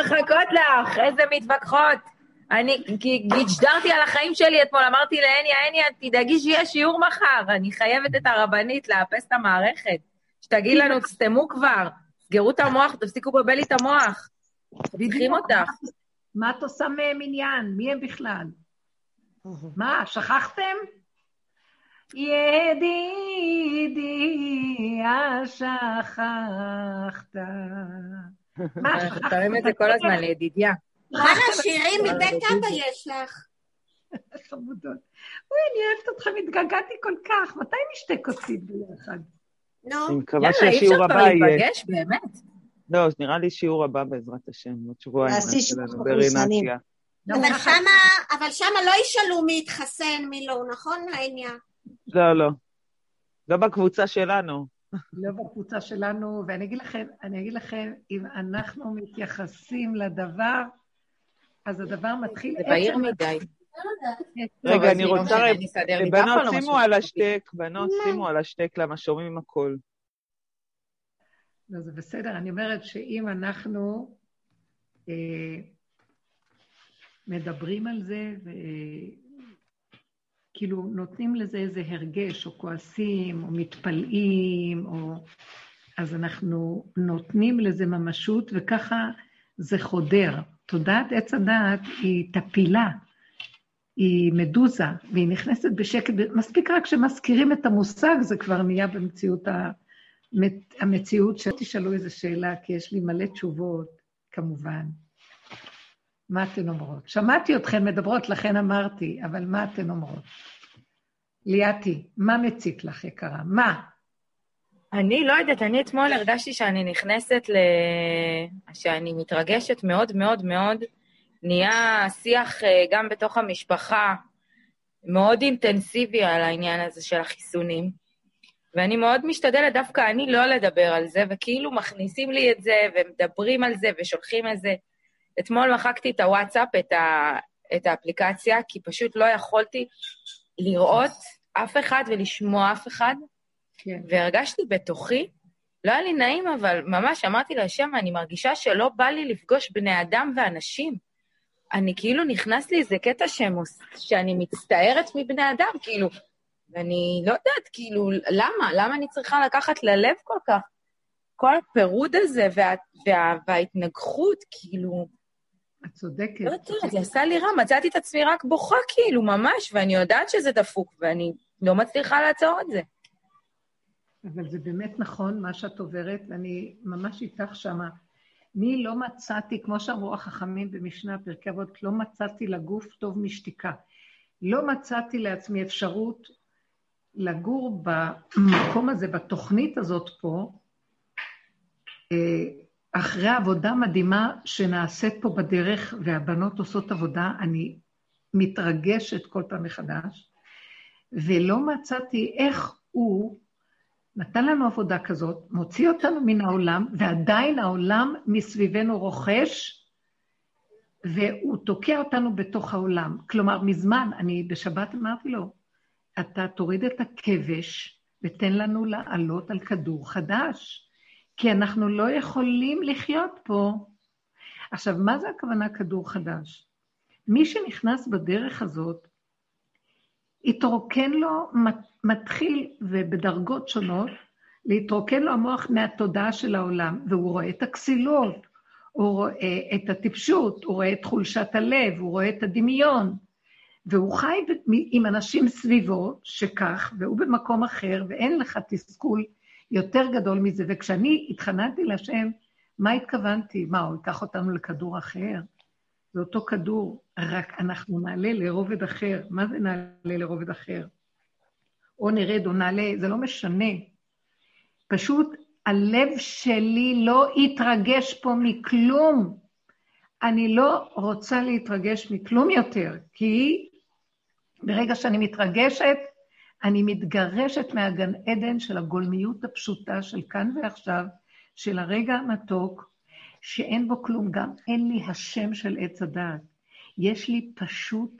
מחכות לך, איזה מתווכחות. אני גיג'דרתי על החיים שלי אתמול, אמרתי להניה, הניה, תדאגי שיהיה שיעור מחר, אני חייבת את הרבנית לאפס את המערכת. שתגיד לנו, תסתמו כבר, סגרו את המוח, תפסיקו לבלבל לי את המוח. צריכים אותך. מה את עושה מהם עניין? מי הם בכלל? מה, שכחתם? ידידי, שכחת. מה, שכחת? תרים את זה כל הזמן לידידיה. כמה שירים מבית אבא יש לך? חמודות. אוי, אני אוהבת אתכם, התגעגעתי כל כך. מתי נשתה כוסית ביחד? נו. אני מקווה שהשיעור הבא יהיה... יאללה, אי אפשר כבר להיפגש, באמת. לא, נראה לי שיעור הבא בעזרת השם, עוד שבועיים. תעשי שיעור מחוסנים. אבל שמה לא ישאלו מי התחסן, מי לא, נכון, העניין? לא, לא. לא בקבוצה שלנו. לא בקבוצה שלנו, ואני אגיד לכם, אני אגיד לכם, אם אנחנו מתייחסים לדבר, אז הדבר מתחיל... זה בהיר מדי. רגע, אני רוצה... בנות, שימו על השטק, בנות, שימו על השטק, למה שומעים הכל. לא, זה בסדר. אני אומרת שאם אנחנו אה, מדברים על זה, וכאילו נותנים לזה איזה הרגש, או כועסים, או מתפלאים, או... אז אנחנו נותנים לזה ממשות, וככה זה חודר. תודעת עץ הדעת היא טפילה, היא מדוזה, והיא נכנסת בשקט, מספיק רק שמזכירים את המושג, זה כבר נהיה במציאות ה... המציאות שתשאלו איזו שאלה, כי יש לי מלא תשובות, כמובן. מה אתן אומרות? שמעתי אתכן מדברות, לכן אמרתי, אבל מה אתן אומרות? ליאתי, מה מציק לך, יקרה? מה? אני לא יודעת, אני אתמול הרגשתי שאני נכנסת ל... שאני מתרגשת מאוד מאוד מאוד. נהיה שיח אה, גם בתוך המשפחה מאוד אינטנסיבי על העניין הזה של החיסונים. ואני מאוד משתדלת דווקא אני לא לדבר על זה, וכאילו מכניסים לי את זה, ומדברים על זה, ושולחים את זה. אתמול מחקתי את הוואטסאפ, את, ה, את האפליקציה, כי פשוט לא יכולתי לראות אף אחד ולשמוע אף אחד, כן. והרגשתי בתוכי, לא היה לי נעים, אבל ממש אמרתי להשם, אני מרגישה שלא בא לי לפגוש בני אדם ואנשים. אני כאילו נכנס לי איזה קטע שמוס, שאני מצטערת מבני אדם, כאילו, ואני לא יודעת, כאילו, למה? למה אני צריכה לקחת ללב כל כך? כל הפירוד הזה וה, וה, וההתנגחות, כאילו... את צודקת. לא יודעת, זה עשה לי רע, מצאתי את עצמי רק בוכה, כאילו, ממש, ואני יודעת שזה דפוק, ואני לא מצליחה לעצור את זה. אבל זה באמת נכון, מה שאת עוברת, ואני ממש איתך שמה. אני לא מצאתי, כמו שאמרו החכמים במשנה, פרקי אבות, לא מצאתי לגוף טוב משתיקה. לא מצאתי לעצמי אפשרות לגור במקום הזה, בתוכנית הזאת פה, אה, אחרי עבודה מדהימה שנעשית פה בדרך, והבנות עושות עבודה, אני מתרגשת כל פעם מחדש, ולא מצאתי איך הוא נתן לנו עבודה כזאת, מוציא אותנו מן העולם, ועדיין העולם מסביבנו רוכש, והוא תוקע אותנו בתוך העולם. כלומר, מזמן, אני בשבת אמרתי לו, אתה תוריד את הכבש ותן לנו לעלות על כדור חדש, כי אנחנו לא יכולים לחיות פה. עכשיו, מה זה הכוונה כדור חדש? מי שנכנס בדרך הזאת, התרוקן לו, מתחיל, ובדרגות שונות, להתרוקן לו המוח מהתודעה של העולם, והוא רואה את הכסילות, הוא רואה את הטיפשות, הוא רואה את חולשת הלב, הוא רואה את הדמיון, והוא חי עם אנשים סביבו שכך, והוא במקום אחר, ואין לך תסכול יותר גדול מזה. וכשאני התחננתי להשם, מה התכוונתי? מה, הוא ייקח אותנו לכדור אחר? זה אותו כדור, רק אנחנו נעלה לרובד אחר. מה זה נעלה לרובד אחר? או נרד או נעלה, זה לא משנה. פשוט הלב שלי לא יתרגש פה מכלום. אני לא רוצה להתרגש מכלום יותר, כי ברגע שאני מתרגשת, אני מתגרשת מהגן עדן של הגולמיות הפשוטה של כאן ועכשיו, של הרגע המתוק, שאין בו כלום, גם אין לי השם של עץ הדעת. יש לי פשוט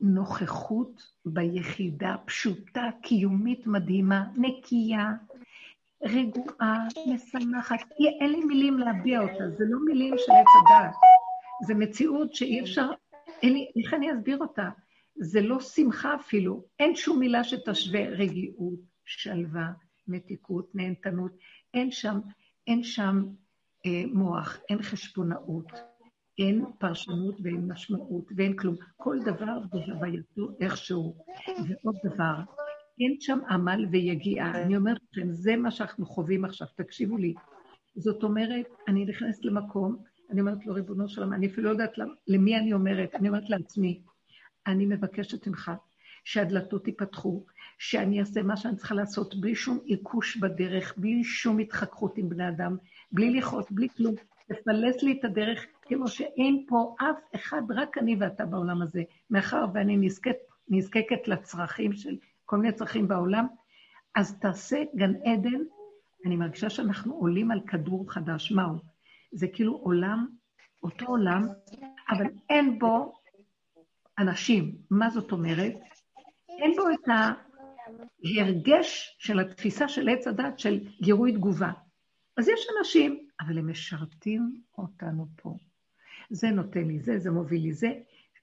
נוכחות ביחידה פשוטה, קיומית מדהימה, נקייה, רגועה, משמחת. אין לי מילים להביע אותה, זה לא מילים של עץ הדעת. זה מציאות שאי אפשר, אין לי, איך אני אסביר אותה? זה לא שמחה אפילו, אין שום מילה שתשווה רגיעות, שלווה, מתיקות, נהנתנות. אין שם, אין שם אה, מוח, אין חשבונאות, אין פרשנות ואין משמעות ואין כלום. כל דבר בהווייתו איכשהו. ועוד דבר, אין שם עמל ויגיעה. אני אומרת לכם, זה מה שאנחנו חווים עכשיו, תקשיבו לי. זאת אומרת, אני נכנסת למקום, אני אומרת לו, ריבונו של עולם, אני אפילו לא יודעת למי אני אומרת, אני אומרת לעצמי, אני מבקשת ממך שהדלתות ייפתחו, שאני אעשה מה שאני צריכה לעשות, בלי שום עיקוש בדרך, בלי שום התחככות עם בני אדם, בלי לכעוס, בלי כלום. תפלס לי את הדרך כמו שאין פה אף אחד, רק אני ואתה בעולם הזה. מאחר ואני נזקקת, נזקקת לצרכים של כל מיני צרכים בעולם, אז תעשה גן עדן. אני מרגישה שאנחנו עולים על כדור חדש. מהו? זה כאילו עולם, אותו עולם, אבל אין בו אנשים. מה זאת אומרת? אין בו את ההרגש של התפיסה של עץ הדת של גירוי תגובה. אז יש אנשים, אבל הם משרתים אותנו פה. זה נותן לי זה, זה מוביל לי זה.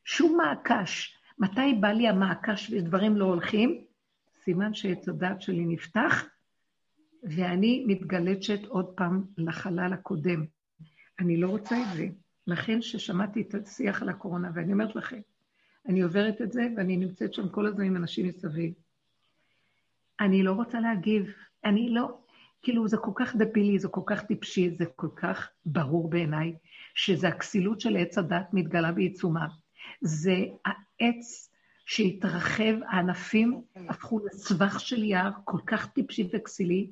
שום מעקש. מתי בא לי המעקש ודברים לא הולכים? סימן שעץ הדת שלי נפתח, ואני מתגלצ'ת עוד פעם לחלל הקודם. אני לא רוצה את זה. לכן ששמעתי את השיח על הקורונה, ואני אומרת לכם, אני עוברת את זה, ואני נמצאת שם כל הזמן עם אנשים מסביב. אני לא רוצה להגיב. אני לא, כאילו, זה כל כך דבילי, זה כל כך טיפשי, זה כל כך ברור בעיניי, שזה הכסילות של עץ הדת מתגלה בעיצומה. זה העץ שהתרחב, הענפים הפכו לסבך של יער כל כך טיפשי וכסילי,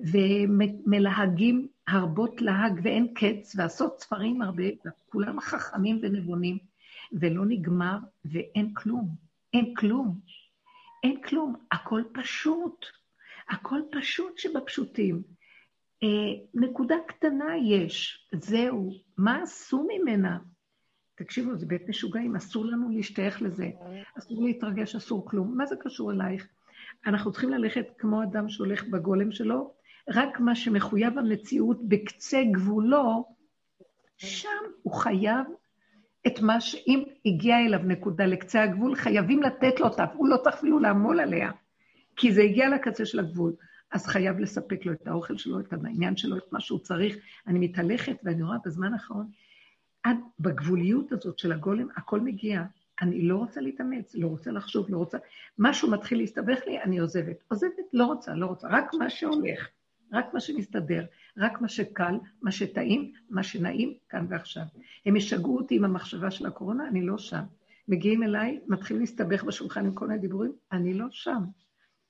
ומלהגים הרבות להג ואין קץ, ועשות ספרים הרבה, וכולם חכמים ונבונים, ולא נגמר, ואין כלום. אין כלום. אין כלום. הכל פשוט. הכל פשוט שבפשוטים. אה, נקודה קטנה יש, זהו. מה עשו ממנה? תקשיבו, זה בית משוגעים, אסור לנו להשתייך לזה. אסור להתרגש, אסור כלום. מה זה קשור אלייך? אנחנו צריכים ללכת כמו אדם שהולך בגולם שלו, רק מה שמחויב המציאות בקצה גבולו, שם הוא חייב את מה שאם הגיע אליו נקודה לקצה הגבול, חייבים לתת לו אותה, הוא לא צריך אפילו לעמול עליה, כי זה הגיע לקצה של הגבול. אז חייב לספק לו את האוכל שלו, את העניין שלו, את מה שהוא צריך. אני מתהלכת ואני רואה בזמן האחרון, עד בגבוליות הזאת של הגולם, הכל מגיע. אני לא רוצה להתאמץ, לא רוצה לחשוב, לא רוצה... משהו מתחיל להסתבך לי, אני עוזבת. עוזבת, לא רוצה, לא רוצה, רק מה שהולך, רק מה שמסתדר, רק מה שקל, מה שטעים, מה שנעים, כאן ועכשיו. הם ישגעו אותי עם המחשבה של הקורונה, אני לא שם. מגיעים אליי, מתחילים להסתבך בשולחן עם כל מיני דיבורים, אני לא שם.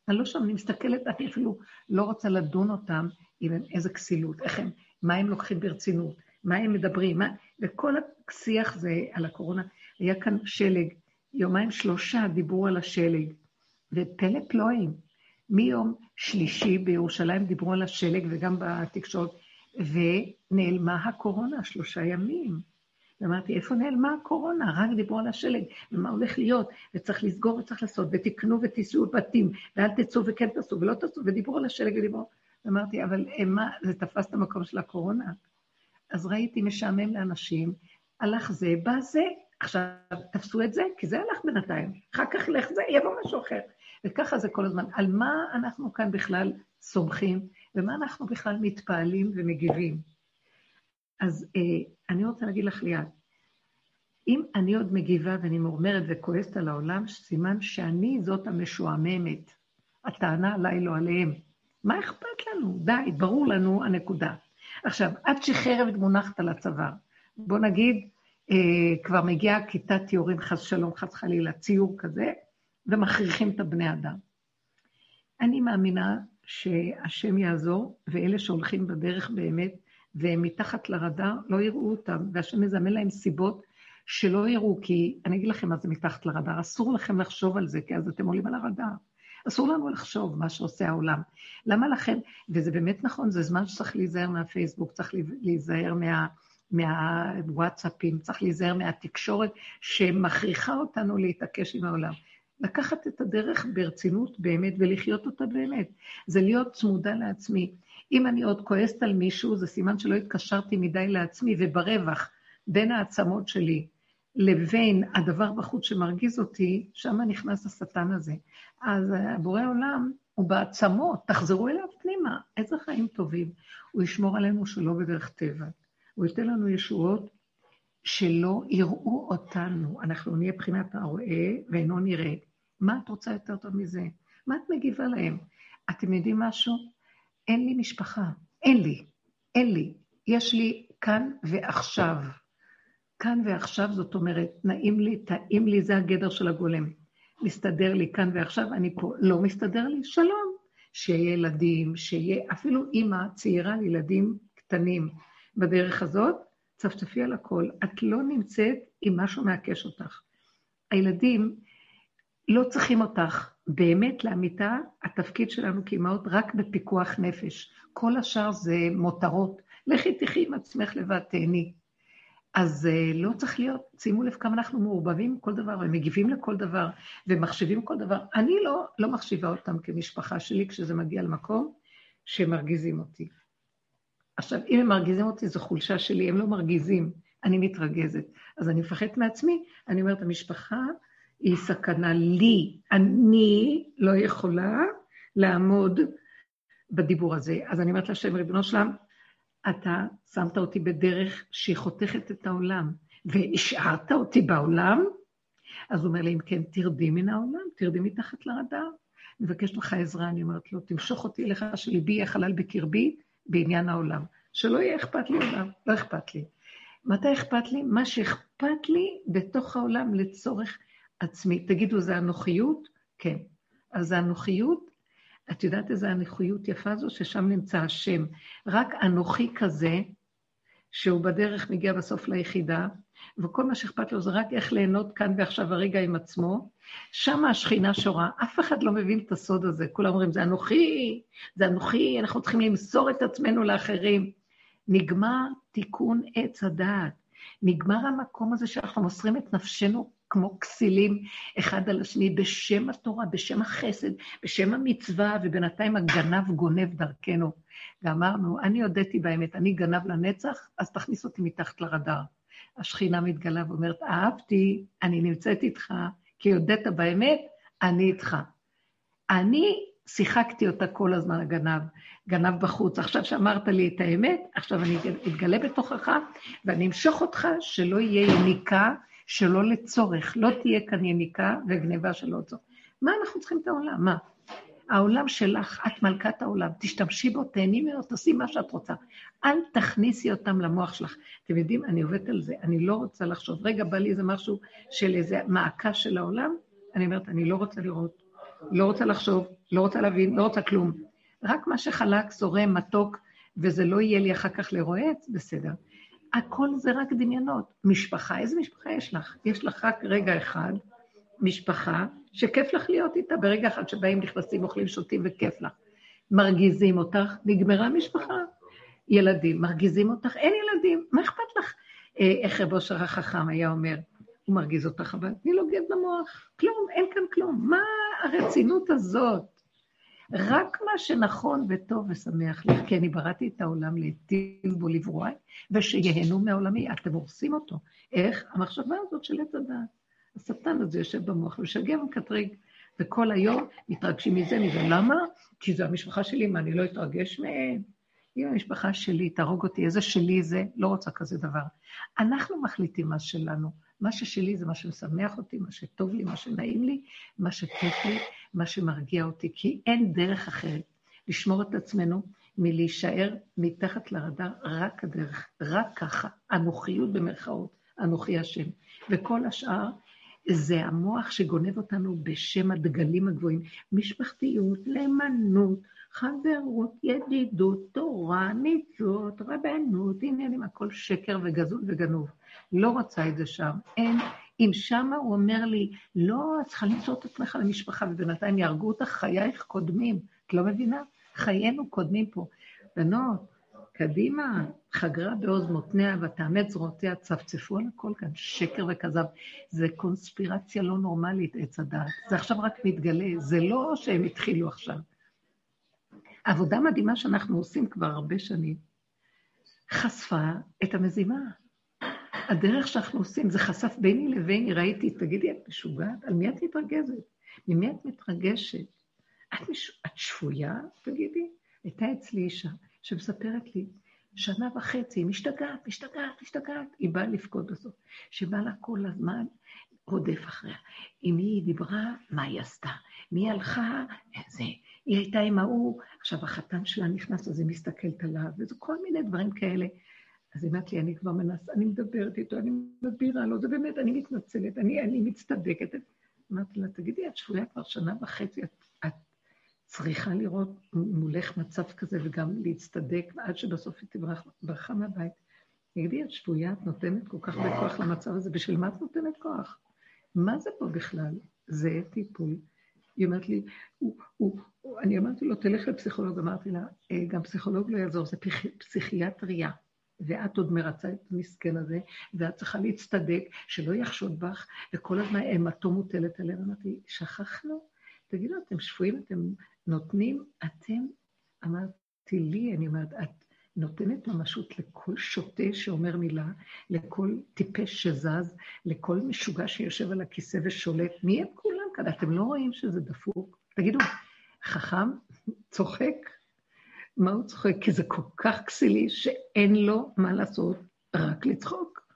אני לא שם, אני מסתכלת, אני אפילו לא רוצה לדון אותם עם איזה כסילות, איך הם, מה הם לוקחים ברצינות, מה הם מדברים, מה... וכל השיח זה על הקורונה. היה כאן שלג, יומיים שלושה דיברו על השלג, ופלא פלואים. מיום שלישי בירושלים דיברו על השלג וגם בתקשורת, ונעלמה הקורונה שלושה ימים. ואמרתי, איפה נעלמה הקורונה? רק דיברו על השלג, ומה הולך להיות, וצריך לסגור וצריך לעשות, ותקנו ותיסעו בתים, ואל תצאו וכן תעשו ולא תעשו, ודיברו על השלג ודיברו... ואמרתי, אבל אה, מה, זה תפס את המקום של הקורונה? אז ראיתי משעמם לאנשים, הלך זה, בא זה, עכשיו תפסו את זה, כי זה הלך בינתיים, אחר כך לך זה, יבוא משהו אחר. וככה זה כל הזמן. על מה אנחנו כאן בכלל סומכים, ומה אנחנו בכלל מתפעלים ומגיבים. אז אה, אני רוצה להגיד לך ליאת, אם אני עוד מגיבה ואני מורמרת וכועסת על העולם, סימן שאני זאת המשועממת. הטענה עליי לא עליהם. מה אכפת לנו? די, ברור לנו הנקודה. עכשיו, עד שחרב מונחת על הצוואר, בוא נגיד, כבר מגיעה כיתת יורים, חס שלום, חס חלילה, ציור כזה, ומכריחים את הבני אדם. אני מאמינה שהשם יעזור, ואלה שהולכים בדרך באמת, והם מתחת לרדאר, לא יראו אותם, והשם יזמן להם סיבות שלא יראו, כי אני אגיד לכם מה זה מתחת לרדאר, אסור לכם לחשוב על זה, כי אז אתם עולים על הרדאר. אסור לנו לחשוב מה שעושה העולם. למה לכם, וזה באמת נכון, זה זמן שצריך להיזהר מהפייסבוק, צריך להיזהר מה... מהוואטסאפים, צריך להיזהר מהתקשורת שמכריחה אותנו להתעקש עם העולם. לקחת את הדרך ברצינות באמת ולחיות אותה באמת. זה להיות צמודה לעצמי. אם אני עוד כועסת על מישהו, זה סימן שלא התקשרתי מדי לעצמי, וברווח בין העצמות שלי לבין הדבר בחוץ שמרגיז אותי, שם נכנס השטן הזה. אז בורא עולם הוא בעצמות, תחזרו אליו פנימה, איזה חיים טובים. הוא ישמור עלינו שלא בדרך טבע. הוא ייתן לנו ישועות שלא יראו אותנו. אנחנו נהיה בחינת הרואה ואינו נראה. מה את רוצה יותר טוב מזה? מה את מגיבה להם? אתם יודעים משהו? אין לי משפחה. אין לי. אין לי. יש לי כאן ועכשיו. כאן ועכשיו, זאת אומרת, נעים לי, טעים לי, זה הגדר של הגולם. מסתדר לי כאן ועכשיו, אני פה. לא מסתדר לי? שלום. שיהיה ילדים, שיהיה אפילו אימא צעירה לילדים קטנים בדרך הזאת, צפצפי על הכל. את לא נמצאת אם משהו מעקש אותך. הילדים לא צריכים אותך. באמת, לאמיתה, התפקיד שלנו כאימהות רק בפיקוח נפש. כל השאר זה מותרות. לכי תחי עם עצמך לבד, תהני. אז uh, לא צריך להיות, שימו לב כמה אנחנו מעורבבים כל דבר, ומגיבים לכל דבר, ומחשיבים כל דבר. אני לא, לא מחשיבה אותם כמשפחה שלי כשזה מגיע למקום שהם מרגיזים אותי. עכשיו, אם הם מרגיזים אותי, זו חולשה שלי, הם לא מרגיזים, אני מתרגזת. אז אני מפחדת מעצמי, אני אומרת, המשפחה היא סכנה לי. אני לא יכולה לעמוד בדיבור הזה. אז אני אומרת להשם, ריבונו שלם, אתה שמת אותי בדרך שהיא חותכת את העולם, והשארת אותי בעולם, אז הוא אומר לי, אם כן, תרדי מן העולם, תרדי מתחת לרדאר. אני מבקשת לך עזרה, אני אומרת לו, תמשוך אותי אליך, שליבי יהיה חלל בקרבי בעניין העולם. שלא יהיה אכפת לי עולם, לא אכפת לי. מתי אכפת לי? מה שאכפת לי בתוך העולם לצורך עצמי. תגידו, זה אנוכיות? כן. אז האנוכיות את יודעת איזה אנוכיות יפה זו? ששם נמצא השם. רק אנוכי כזה, שהוא בדרך מגיע בסוף ליחידה, וכל מה שאכפת לו זה רק איך ליהנות כאן ועכשיו הרגע עם עצמו. שם השכינה שורה, אף אחד לא מבין את הסוד הזה. כולם אומרים, זה אנוכי, זה אנוכי, אנחנו צריכים למסור את עצמנו לאחרים. נגמר תיקון עץ הדעת. נגמר המקום הזה שאנחנו מוסרים את נפשנו כמו כסילים אחד על השני, בשם התורה, בשם החסד, בשם המצווה, ובינתיים הגנב גונב דרכנו. ואמרנו, אני הודיתי באמת, אני גנב לנצח, אז תכניס אותי מתחת לרדאר. השכינה מתגלה ואומרת, אהבתי, אני נמצאת איתך, כי הודית באמת, אני איתך. אני שיחקתי אותה כל הזמן, הגנב, גנב בחוץ. עכשיו שאמרת לי את האמת, עכשיו אני אתגלה בתוכך, ואני אמשוך אותך שלא יהיה יניקה שלא לצורך, לא תהיה כאן יניקה וגניבה שלא לצורך. מה אנחנו צריכים את העולם? מה? העולם שלך, את מלכת העולם, תשתמשי בו, תהני ממנו, תעשי מה שאת רוצה. אל תכניסי אותם למוח שלך. אתם יודעים, אני עובדת על זה, אני לא רוצה לחשוב. רגע, בא לי איזה משהו של איזה מעקה של העולם, אני אומרת, אני לא רוצה לראות, לא רוצה לחשוב, לא רוצה להבין, לא רוצה כלום. רק מה שחלק, זורם, מתוק, וזה לא יהיה לי אחר כך לרועץ, בסדר. הכל זה רק דמיונות. משפחה, איזה משפחה יש לך? יש לך רק רגע אחד, משפחה, שכיף לך להיות איתה, ברגע אחד שבאים, נכנסים, אוכלים, שותים וכיף לך. מרגיזים אותך, נגמרה משפחה. ילדים, מרגיזים אותך, אין ילדים, מה אכפת לך? אה, איך רב אושר החכם היה אומר, הוא מרגיז אותך, אבל תני לו גט במוח, כלום, אין כאן כלום. מה הרצינות הזאת? רק מה שנכון וטוב ושמח לך, כי אני בראתי את העולם להיטיב בו לברואי, ושיהנו מעולמי. אתם הורסים אותו. איך? המחשבה הזאת של עץ הדעת. השטן הזה יושב במוח משגע ומקטרג, וכל היום מתרגשים מזה, מזה. למה? כי זו המשפחה שלי, מה, אני לא אתרגש מהם? אם המשפחה שלי תהרוג אותי, איזה שלי זה? לא רוצה כזה דבר. אנחנו מחליטים מה שלנו. מה ששלי זה מה שמשמח אותי, מה שטוב לי, מה שנעים לי, מה שכיף לי, מה שמרגיע אותי, כי אין דרך אחרת לשמור את עצמנו מלהישאר מתחת לרדאר, רק הדרך, רק ככה, אנוכיות במרכאות, אנוכי השם. וכל השאר זה המוח שגונב אותנו בשם הדגלים הגבוהים, משפחתיות, נאמנות, חברות, ידידות, תורה, מצוות, רבנות, עניינים, הכל שקר וגזול וגנוב. לא רוצה את זה שם. אין, אם שמה הוא אומר לי, לא, את צריכה למצוא את עצמך למשפחה, ובינתיים יהרגו אותך, חייך קודמים. את לא מבינה? חיינו קודמים פה. בנות, קדימה, חגרה בעוז מותניה ותאמץ זרועותיה, צפצפו על הכל כאן, שקר וכזב. זה קונספירציה לא נורמלית, עץ הדעת. זה עכשיו רק מתגלה, זה לא שהם התחילו עכשיו. עבודה מדהימה שאנחנו עושים כבר הרבה שנים, חשפה את המזימה. הדרך שאנחנו עושים, זה חשף ביני לביני, ראיתי, תגידי, את משוגעת? על מי את מתרגזת? ממי את מתרגשת? את, מש... את שפויה? תגידי. הייתה אצלי אישה שמספרת לי, שנה וחצי, משתגעת, משתגעת, משתגעת, היא באה לבכות בסוף, שבא לה כל הזמן רודף אחריה. עם מי היא דיברה, מה היא עשתה? מי הלכה, זה. היא הייתה עם ההוא, עכשיו החתן שלה נכנס, אז היא מסתכלת עליו, וזה כל מיני דברים כאלה. אז היא אמרת לי, אני כבר מנסה, אני מדברת איתו, אני מסבירה לו, זה באמת, אני מתנצלת, אני, אני מצטדקת. אמרתי לה, תגידי, את שבויה כבר שנה וחצי, את צריכה לראות מולך מצב כזה וגם להצטדק, עד שבסוף היא תברח, ברחה מהבית. תגידי, את שבויה, את נותנת כל כך הרבה כוח למצב הזה, בשביל מה את נותנת כוח? מה זה פה בכלל? זה טיפול. היא אומרת לי, הוא, הוא, הוא, אני אמרתי לו, תלך לפסיכולוג, אמרתי לה, אה, גם פסיכולוג לא יעזור, זה פסיכ, פסיכיאטריה. ואת עוד מרצה את המסכן הזה, ואת צריכה להצטדק, שלא יחשוד בך, וכל הזמן אימתו מוטלת עליהם. אמרתי, שכחנו? תגידו, אתם שפויים, אתם נותנים, אתם, אמרתי לי, אני אומרת, את נותנת ממשות לכל שוטה שאומר מילה, לכל טיפש שזז, לכל משוגע שיושב על הכיסא ושולט. מי הם כולם כאן? אתם לא רואים שזה דפוק? תגידו, חכם צוחק? מה הוא צוחק? כי זה כל כך כסילי שאין לו מה לעשות, רק לצחוק.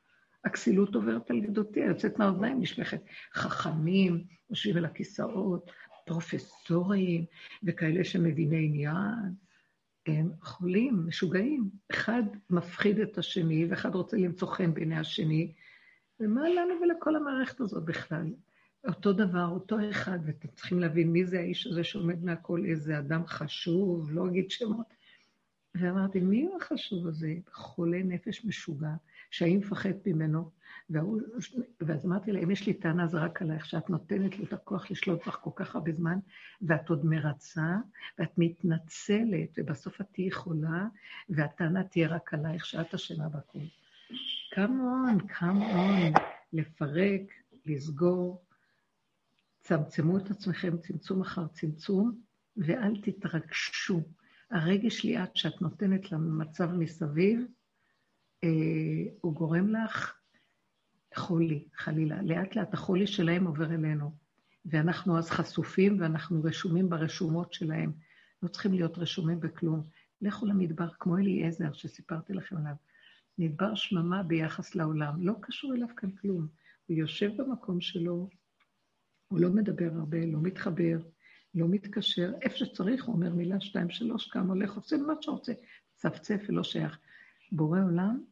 הכסילות עוברת על גדותי, יוצאת מהאוזניים, נשלחת. חכמים, יושבים על הכיסאות, פרופסורים, וכאלה שמביני עניין, הם חולים, משוגעים. אחד מפחיד את השני, ואחד רוצה למצוא חן בעיני השני, ומה לנו ולכל המערכת הזאת בכלל? אותו דבר, אותו אחד, ואתם צריכים להבין מי זה האיש הזה שעומד מהכל, איזה אדם חשוב, לא אגיד שמות. ואמרתי, מי הוא החשוב הזה? חולה נפש משוגע, שאני מפחד ממנו. והוא, ואז אמרתי לה, אם יש לי טענה, זה רק עלייך, שאת נותנת לו את הכוח לשלוט בך כל כך הרבה זמן, ואת עוד מרצה, ואת מתנצלת, ובסוף את תהיי חולה, והטענה תהיה רק עלייך, שאת אשמה בכול. כמון, כמון, לפרק, לסגור, צמצמו את עצמכם צמצום אחר צמצום, ואל תתרגשו. הרגש ליאת שאת נותנת למצב מסביב, אה, הוא גורם לך חולי, חלילה. לאט לאט החולי שלהם עובר אלינו, ואנחנו אז חשופים ואנחנו רשומים ברשומות שלהם. לא צריכים להיות רשומים בכלום. לכו למדבר, כמו אליעזר שסיפרתי לכם עליו. מדבר שממה ביחס לעולם, לא קשור אליו כאן כלום. הוא יושב במקום שלו, הוא לא מדבר הרבה, לא מתחבר, לא מתקשר. איפה שצריך, הוא אומר מילה, שתיים, שלוש, קם, הולך, עושה מה שרוצה. צפצף ולא שייך. בורא עולם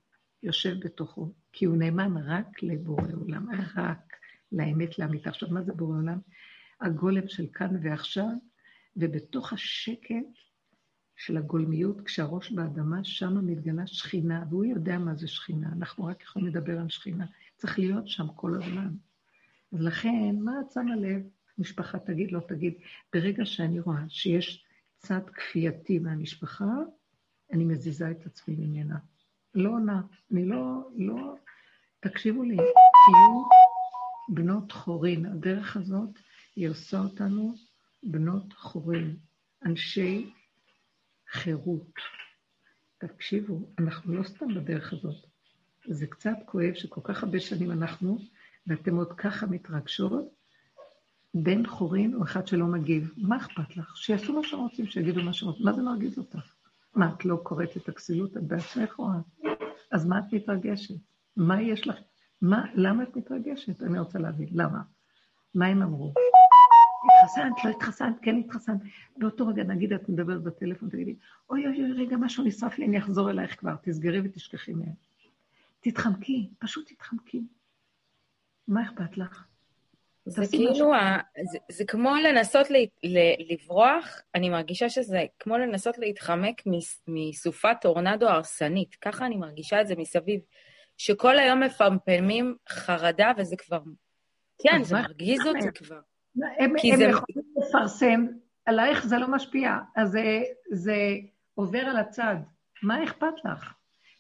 יושב בתוכו, כי הוא נאמן רק לבורא עולם, רק לאמת, לאמיתה. עכשיו, מה זה בורא עולם? הגולם של כאן ועכשיו, ובתוך השקט של הגולמיות, כשהראש באדמה, שם מתגלה שכינה, והוא יודע מה זה שכינה, אנחנו רק יכולים לדבר על שכינה. צריך להיות שם כל הזמן. אז לכן, מה את שמה לב? משפחה תגיד, לא תגיד. ברגע שאני רואה שיש צד כפייתי מהמשפחה, אני מזיזה את עצמי ממנה. לא עונה. אני לא, לא... תקשיבו לי, תהיו בנות חורין. הדרך הזאת, היא עושה אותנו בנות חורין, אנשי חירות. תקשיבו, אנחנו לא סתם בדרך הזאת. זה קצת כואב שכל כך הרבה שנים אנחנו, ואתם עוד ככה מתרגשות, בן חורין או אחד שלא מגיב. מה אכפת לך? שיעשו מה שרוצים, שיגידו מה שרוצים. מה זה מרגיז אותך? מה, את לא קוראת את הכסילות? בעצמך או את? אז מה את מתרגשת? מה יש לך? מה, למה את מתרגשת? אני רוצה להבין, למה? מה הם אמרו? התחסנת, לא התחסנת, כן התחסנת. באותו רגע, נגיד, את מדברת בטלפון, תגידי, אוי אוי אוי, רגע, משהו נשרף לי, אני אחזור אלייך כבר, תסגרי ותשכחי מהם. תתחמקי, פשוט תתחמקי. מה אכפת לך? זה כאילו, ה... זה, זה כמו לנסות ל... ל... לברוח, אני מרגישה שזה כמו לנסות להתחמק מסופת טורנדו הרסנית. ככה אני מרגישה את זה מסביב. שכל היום מפמפמים חרדה, וזה כבר... כן, זה מרגיז אותי כבר. הם, הם זה... יכולים לפרסם, עלייך זה לא משפיע, אז זה, זה עובר על הצד. מה אכפת לך?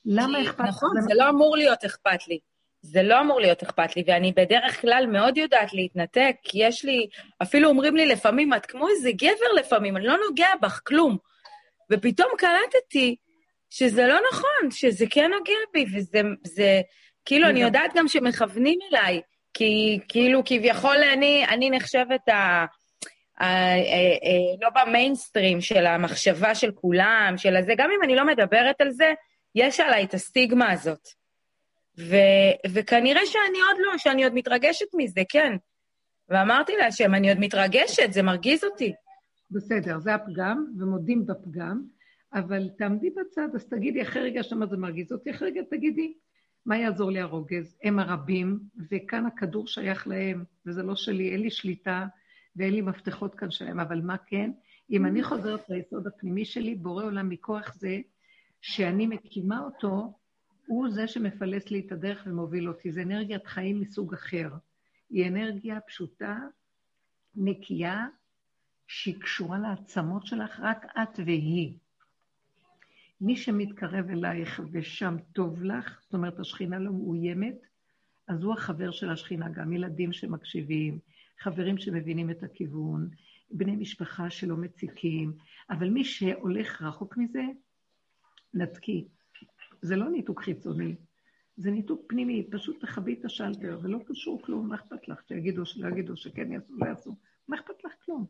למה אכפת לך? נכון, זה לא אמור להיות אכפת לי. זה לא אמור להיות אכפת לי, ואני בדרך כלל מאוד יודעת להתנתק, כי יש לי, אפילו אומרים לי לפעמים, את כמו איזה גבר לפעמים, אני לא נוגע בך כלום. ופתאום קלטתי שזה לא נכון, שזה כן נוגע בי, וזה, זה, כאילו, אני יודעת גם שמכוונים אליי, כי כאילו, כביכול אני, אני נחשבת ה... לא במיינסטרים של המחשבה של כולם, של הזה, גם אם אני לא מדברת על זה, יש עליי את הסטיגמה הזאת. ו, וכנראה שאני עוד לא, שאני עוד מתרגשת מזה, כן. ואמרתי להשם, אני עוד מתרגשת, זה מרגיז אותי. בסדר, זה הפגם, ומודים בפגם, אבל תעמדי בצד, אז תגידי, אחרי רגע אומר זה מרגיז אותי, אחרי רגע תגידי, מה יעזור לי הרוגז? הם הרבים, וכאן הכדור שייך להם, וזה לא שלי, אין לי שליטה, ואין לי מפתחות כאן שלהם, אבל מה כן? אם אני חוזרת ליסוד הפנימי שלי, בורא עולם מכוח זה שאני מקימה אותו, הוא זה שמפלס לי את הדרך ומוביל אותי. זה אנרגיית חיים מסוג אחר. היא אנרגיה פשוטה, נקייה, שהיא קשורה לעצמות שלך, רק את והיא. מי שמתקרב אלייך ושם טוב לך, זאת אומרת, השכינה לא מאוימת, אז הוא החבר של השכינה, גם ילדים שמקשיבים, חברים שמבינים את הכיוון, בני משפחה שלא מציקים, אבל מי שהולך רחוק מזה, נתקי. זה לא ניתוק חיצוני, זה ניתוק פנימי, פשוט תכבי את השלטר, ולא קשור כלום, מה אכפת לך? שיגידו, שלא יגידו, שכן יעשו, לא יעשו, מה אכפת לך כלום?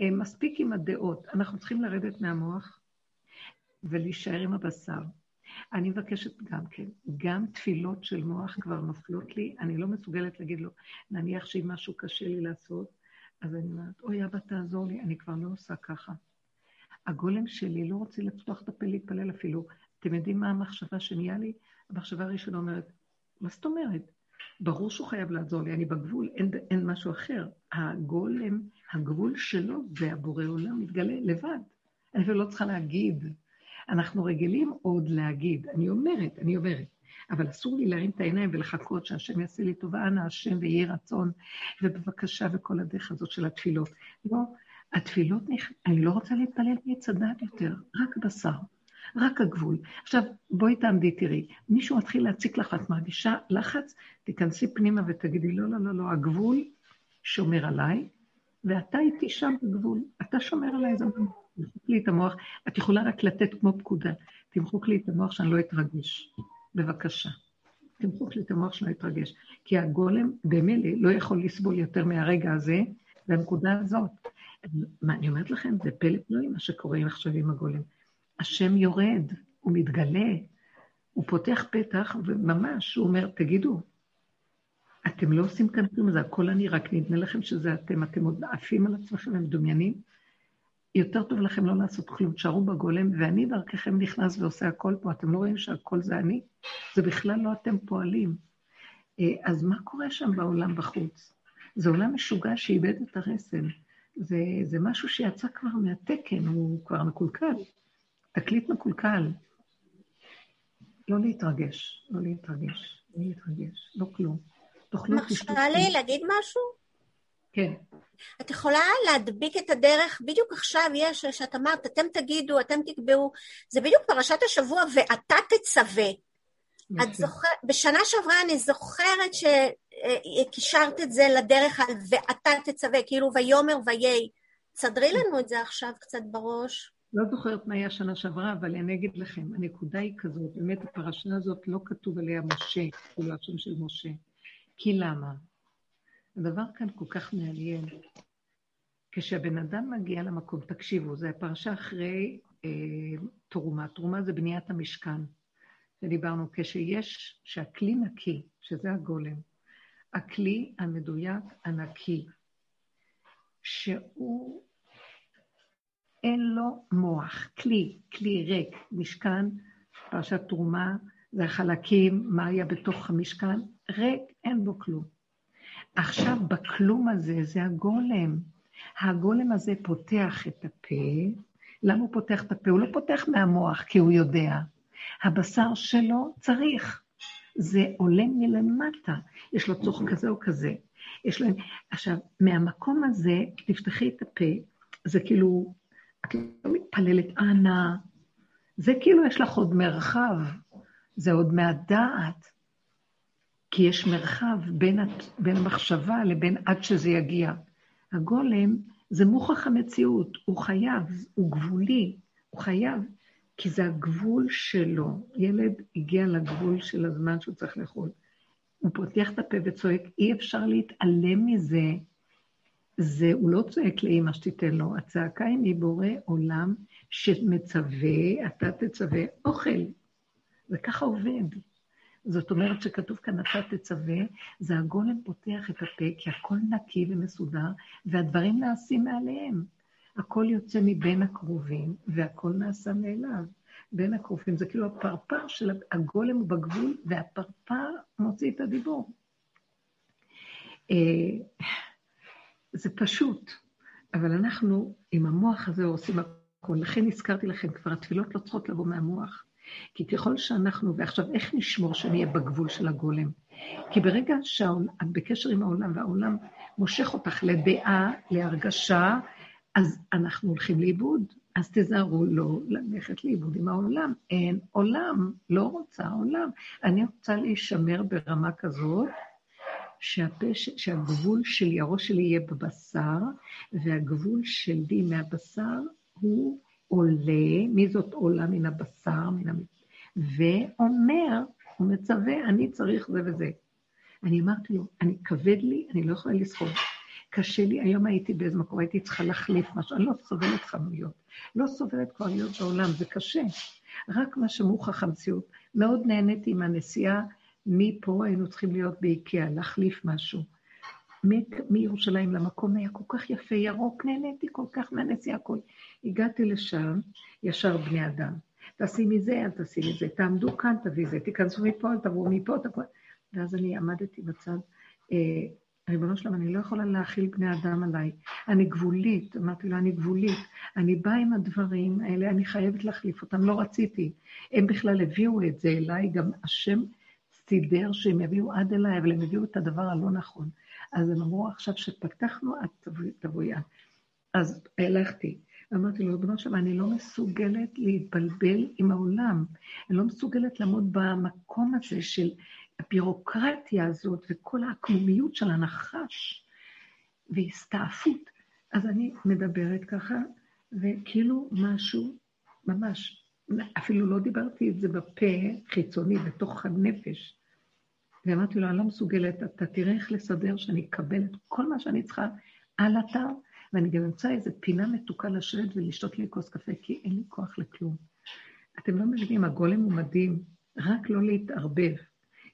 אה, מספיק עם הדעות, אנחנו צריכים לרדת מהמוח ולהישאר עם הבשר. אני מבקשת גם כן, גם תפילות של מוח כבר נופלות לי, אני לא מסוגלת להגיד לו, נניח שאם משהו קשה לי לעשות, אז אני אומרת, אוי, אבא, תעזור לי, אני כבר לא עושה ככה. הגולם שלי לא רוצה לפתוח את הפה להתפלל אפילו. אתם יודעים מה המחשבה שנהיה לי? המחשבה הראשונה אומרת, מה זאת אומרת? ברור שהוא חייב לעזור לי, אני בגבול, אין, אין משהו אחר. הגולם, הגבול שלו זה הבורא עולם מתגלה לבד. אני אפילו לא צריכה להגיד. אנחנו רגילים עוד להגיד. אני אומרת, אני אומרת. אבל אסור לי להרים את העיניים ולחכות שהשם יעשה לי טובה, אנא השם ויהי רצון, ובבקשה, וכל הדרך הזאת של התפילות. לא, התפילות, אני לא רוצה להתפלל מעץ הדת יותר, רק בשר. רק הגבול. עכשיו, בואי תעמדי, תראי, מישהו מתחיל להציק לך, את מרגישה לחץ, תיכנסי פנימה ותגידי, לא, לא, לא, לא, הגבול שומר עליי, ואתה איתי שם בגבול, אתה שומר עליי, זה תמחוק לי את המוח, את יכולה רק לתת כמו פקודה, תמחוק לי את המוח שאני לא אתרגש, בבקשה. תמחוק לי את המוח שאני לא אתרגש. כי הגולם במילא לא יכול לסבול יותר מהרגע הזה, והנקודה הזאת. מה, אני אומרת לכם, זה פלא פלואי מה שקורה עכשיו עם הגולם. השם יורד, הוא מתגלה, הוא פותח פתח, וממש, הוא אומר, תגידו, אתם לא עושים כאן כלום, זה הכל אני, רק נדמה לכם שזה אתם, אתם עוד עפים על עצמכם ומדומיינים. יותר טוב לכם לא לעשות כלום, תשארו בגולם, ואני דרככם נכנס ועושה הכל פה. אתם לא רואים שהכל זה אני? זה בכלל לא אתם פועלים. אה, אז מה קורה שם בעולם בחוץ? זה עולם משוגע שאיבד את הרסן. זה, זה משהו שיצא כבר מהתקן, הוא כבר מקולקל. תקליט מקולקל. לא להתרגש, לא להתרגש, לא להתרגש, לא כלום. תאכלו, מרשה לי להגיד משהו? כן. את יכולה להדביק את הדרך, בדיוק עכשיו יש, שאת אמרת, אתם תגידו, אתם תקבעו, זה בדיוק פרשת השבוע, ואתה תצווה. את זוכרת, בשנה שעברה אני זוכרת שקישרת את זה לדרך על ואתה תצווה, כאילו ויאמר ויהי. תסדרי לנו את זה עכשיו קצת בראש. לא זוכרת מה היה שנה שעברה, אבל אני אגיד לכם, הנקודה היא כזאת, באמת הפרשה הזאת לא כתוב עליה משה, כאילו השם של משה. כי למה? הדבר כאן כל כך מעניין. כשהבן אדם מגיע למקום, תקשיבו, זו הפרשה אחרי אה, תרומה. תרומה זה בניית המשכן. ודיברנו, כשיש, שהכלי נקי, שזה הגולם, הכלי המדויק, הנקי, שהוא אין לו מוח, כלי, כלי ריק, משכן, פרשת תרומה, זה החלקים, מה היה בתוך המשכן, ריק, אין בו כלום. עכשיו, בכלום הזה, זה הגולם. הגולם הזה פותח את הפה. למה הוא פותח את הפה? הוא לא פותח מהמוח, כי הוא יודע. הבשר שלו צריך. זה עולה מלמטה. יש לו צורך כזה או כזה. יש להם... עכשיו, מהמקום הזה, תפתחי את הפה, זה כאילו את לא מתפללת, אנא. זה כאילו יש לך עוד מרחב. זה עוד מהדעת, כי יש מרחב בין, בין המחשבה לבין עד שזה יגיע. הגולם זה מוכח המציאות, הוא חייב, הוא גבולי, הוא חייב, כי זה הגבול שלו. ילד הגיע לגבול של הזמן שהוא צריך לאכול. הוא פותח את הפה וצועק, אי אפשר להתעלם מזה. זה, הוא לא צועק לאמא שתיתן לו, הצעקה היא מבורא עולם שמצווה, אתה תצווה אוכל. זה ככה עובד. זאת אומרת שכתוב כאן אתה תצווה, זה הגולם פותח את הפה, כי הכל נקי ומסודר, והדברים נעשים מעליהם. הכל יוצא מבין הקרובים, והכל נעשה מאליו. בין הקרובים, זה כאילו הפרפר של הגולם בגבול, והפרפר מוציא את הדיבור. זה פשוט, אבל אנחנו עם המוח הזה עושים הכול. לכן הזכרתי לכם, כבר התפילות לא צריכות לבוא מהמוח. כי ככל שאנחנו, ועכשיו איך נשמור שנהיה בגבול של הגולם? כי ברגע שאת בקשר עם העולם, והעולם מושך אותך לדעה, להרגשה, אז אנחנו הולכים לאיבוד. אז תיזהרו לא ללכת לאיבוד עם העולם. אין עולם, לא רוצה עולם. אני רוצה להישמר ברמה כזאת, שהפש, שהגבול שלי, הראש שלי יהיה בבשר, והגבול שלי מהבשר הוא עולה, מי זאת עולה מן הבשר, מן המ... ואומר, הוא מצווה, אני צריך זה וזה. אני אמרתי לו, אני כבד לי, אני לא יכולה לסחוב. קשה לי, היום הייתי באיזה מקום, הייתי צריכה להחליף משהו, אני לא סובלת חנויות, לא סובלת כבר להיות בעולם, זה קשה. רק מה שמוכח המציאות. מאוד נהניתי עם הנסיעה מפה, היינו צריכים להיות באיקאה, להחליף משהו. מירושלים למקום היה כל כך יפה, ירוק, נהניתי כל כך מהנסיעה הכול. הגעתי לשם, ישר בני אדם. תעשי מזה, אל תעשי מזה, תעמדו כאן, תביא זה, תיכנסו מפה, תבואו מפה, תבואו. ואז אני עמדתי בצד, אה, ריבונו שלום, אני לא יכולה להכיל בני אדם עליי. אני גבולית, אמרתי לו, אני גבולית. אני באה עם הדברים האלה, אני חייבת להחליף אותם, לא רציתי. הם בכלל הביאו את זה אליי, גם השם סידר שהם יביאו עד אליי, אבל הם הביאו את הדבר הלא נכון. אז הם אמרו, עכשיו שפתחנו, את תבואי את. אז הלכתי. אמרתי לו, ריבונו שלמה, אני לא מסוגלת להתבלבל עם העולם. אני לא מסוגלת לעמוד במקום הזה של הבירוקרטיה הזאת וכל העקמומיות של הנחש והסתעפות. אז אני מדברת ככה, וכאילו משהו, ממש, אפילו לא דיברתי את זה בפה חיצוני, בתוך הנפש. ואמרתי לו, אני לא מסוגלת, אתה תראה איך לסדר שאני אקבל את כל מה שאני צריכה על אתר, ואני גם אמצא איזה פינה מתוקה לשבת ולשתות לי כוס קפה, כי אין לי כוח לכלום. אתם לא מבינים, הגולם הוא מדהים, רק לא להתערבב.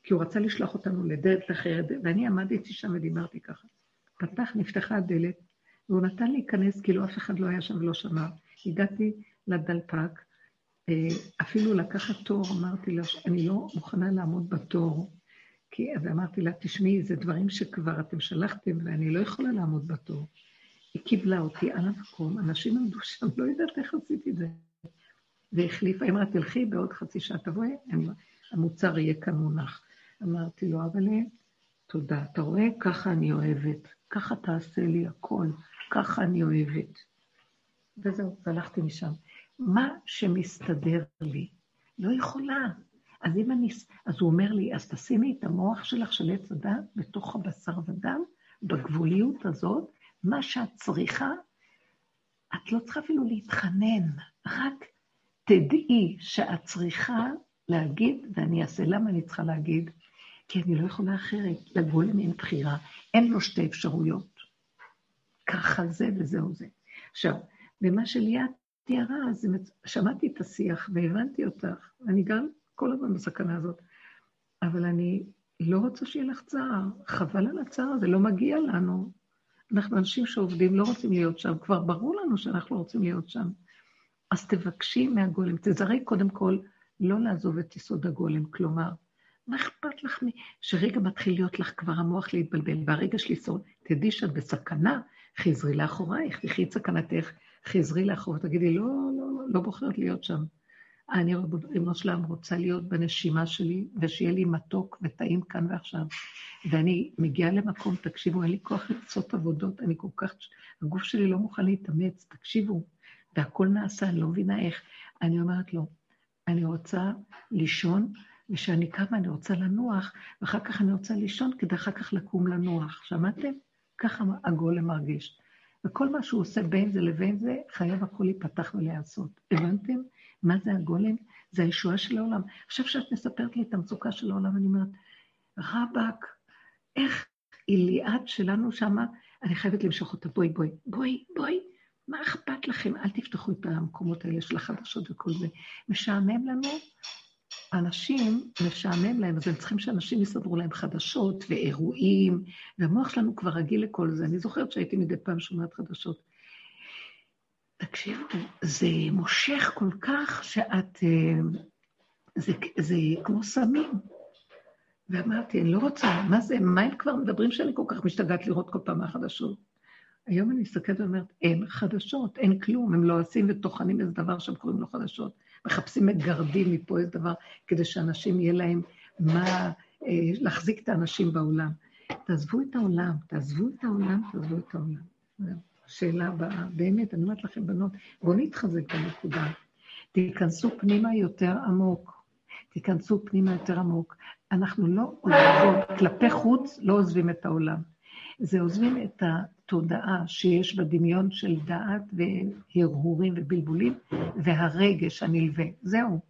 כי הוא רצה לשלוח אותנו לדלת אחרת, ואני עמדתי שם ודיברתי ככה. פתח, נפתחה הדלת, והוא נתן להיכנס כאילו אף אחד לא היה שם ולא שמע. הגעתי לדלפק, אה, אפילו לקחת תור, אמרתי לה, אני לא מוכנה לעמוד בתור, כי, ואמרתי לה, תשמעי, זה דברים שכבר אתם שלחתם ואני לא יכולה לעמוד בתור. היא קיבלה אותי על המקום, אנשים עמדו שם, לא יודעת איך עשיתי את זה. והחליפה, אמרה, תלכי בעוד חצי שעה, תבואי, המוצר יהיה כאן מונח. אמרתי לו, אבל תודה, אתה רואה? ככה אני אוהבת, ככה תעשה לי הכל, ככה אני אוהבת. וזהו, והלכתי משם. מה שמסתדר לי, לא יכולה. אז אם אני, אז הוא אומר לי, אז תשימי את המוח שלך של עץ הדת בתוך הבשר ודם, בגבוליות הזאת, מה שאת צריכה, את לא צריכה אפילו להתחנן, רק תדעי שאת צריכה להגיד, ואני אעשה למה אני צריכה להגיד, כי אני לא יכולה אחרת. לגולם אין בחירה, אין לו שתי אפשרויות. ככה זה וזהו זה. עכשיו, במה שליאת תיארה, אז שמעתי את השיח והבנתי אותך, אני גם כל הזמן בסכנה הזאת, אבל אני לא רוצה שיהיה לך צער, חבל על הצער הזה, לא מגיע לנו. אנחנו אנשים שעובדים, לא רוצים להיות שם, כבר ברור לנו שאנחנו לא רוצים להיות שם. אז תבקשי מהגולם, תזרי קודם כל לא לעזוב את יסוד הגולם, כלומר, מה אכפת לך מ... שרגע מתחיל להיות לך כבר המוח להתבלבל, והרגע של לשרוד, תדעי שאת בסכנה, חזרי לאחורייך, תחי את סכנתך, חזרי לאחור, תגידי, לא, לא, לא, לא בוחרת להיות שם. אני, ריבונו שלם, רוצה להיות בנשימה שלי, ושיהיה לי מתוק וטעים כאן ועכשיו. ואני מגיעה למקום, תקשיבו, אין לי כוח לעשות עבודות, אני כל כך, הגוף שלי לא מוכן להתאמץ, תקשיבו, והכל נעשה, אני לא מבינה איך. אני אומרת לו, אני רוצה לישון, ושאני קמה, אני רוצה לנוח, ואחר כך אני רוצה לישון כדי אחר כך לקום לנוח. שמעתם? ככה הגולם מרגיש. וכל מה שהוא עושה בין זה לבין זה, חייב הכל להיפתח ולהיעשות. הבנתם? מה זה הגולם? זה הישועה של העולם. עכשיו שאת מספרת לי את המצוקה של העולם, אני אומרת, רבאק, איך איליעד שלנו שמה, אני חייבת למשוך אותה, בואי, בואי, בואי, בואי, מה אכפת לכם? אל תפתחו את המקומות האלה של החדשות וכל זה. משעמם לנו, אנשים, משעמם להם, אז הם צריכים שאנשים יסדרו להם חדשות ואירועים, והמוח שלנו כבר רגיל לכל זה. אני זוכרת שהייתי מדי פעם שומעת חדשות. תקשיבו, זה מושך כל כך שאת... אה, זה, זה כמו סמים. ואמרתי, אני לא רוצה, מה זה, מה הם כבר מדברים שאני כל כך משתגעת לראות כל פעם מהחדשות? היום אני מסתכלת ואומרת, אין חדשות, אין כלום, הם לא עושים וטוחנים איזה דבר שהם קוראים לו חדשות. מחפשים מגרדים מפה איזה דבר, כדי שאנשים יהיה להם מה אה, להחזיק את האנשים בעולם. תעזבו את העולם, תעזבו את העולם, תעזבו את העולם. שאלה הבאה, באמת, אני אומרת לכם, בנות, בואו נתחזק בנקודה. תיכנסו פנימה יותר עמוק. תיכנסו פנימה יותר עמוק. אנחנו לא עוזבות, כלפי חוץ לא עוזבים את העולם. זה עוזבים את התודעה שיש בדמיון של דעת והרהורים ובלבולים, והרגש הנלווה. זהו.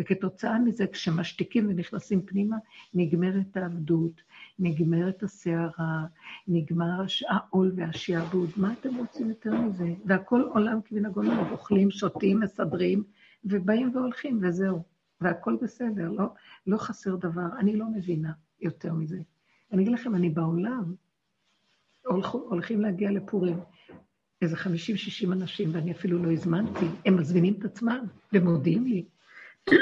וכתוצאה מזה, כשמשתיקים ונכנסים פנימה, נגמרת העבדות, נגמרת הסערה, נגמר העול והשעבוד. מה אתם רוצים יותר מזה? והכל עולם כמנהגונו, אוכלים, שותים, מסדרים, ובאים והולכים, וזהו. והכל בסדר, לא, לא חסר דבר. אני לא מבינה יותר מזה. אני אגיד לכם, אני בעולם, הולכים להגיע לפורים, איזה 50-60 אנשים, ואני אפילו לא הזמנתי, הם מזמינים את עצמם ומודיעים לי.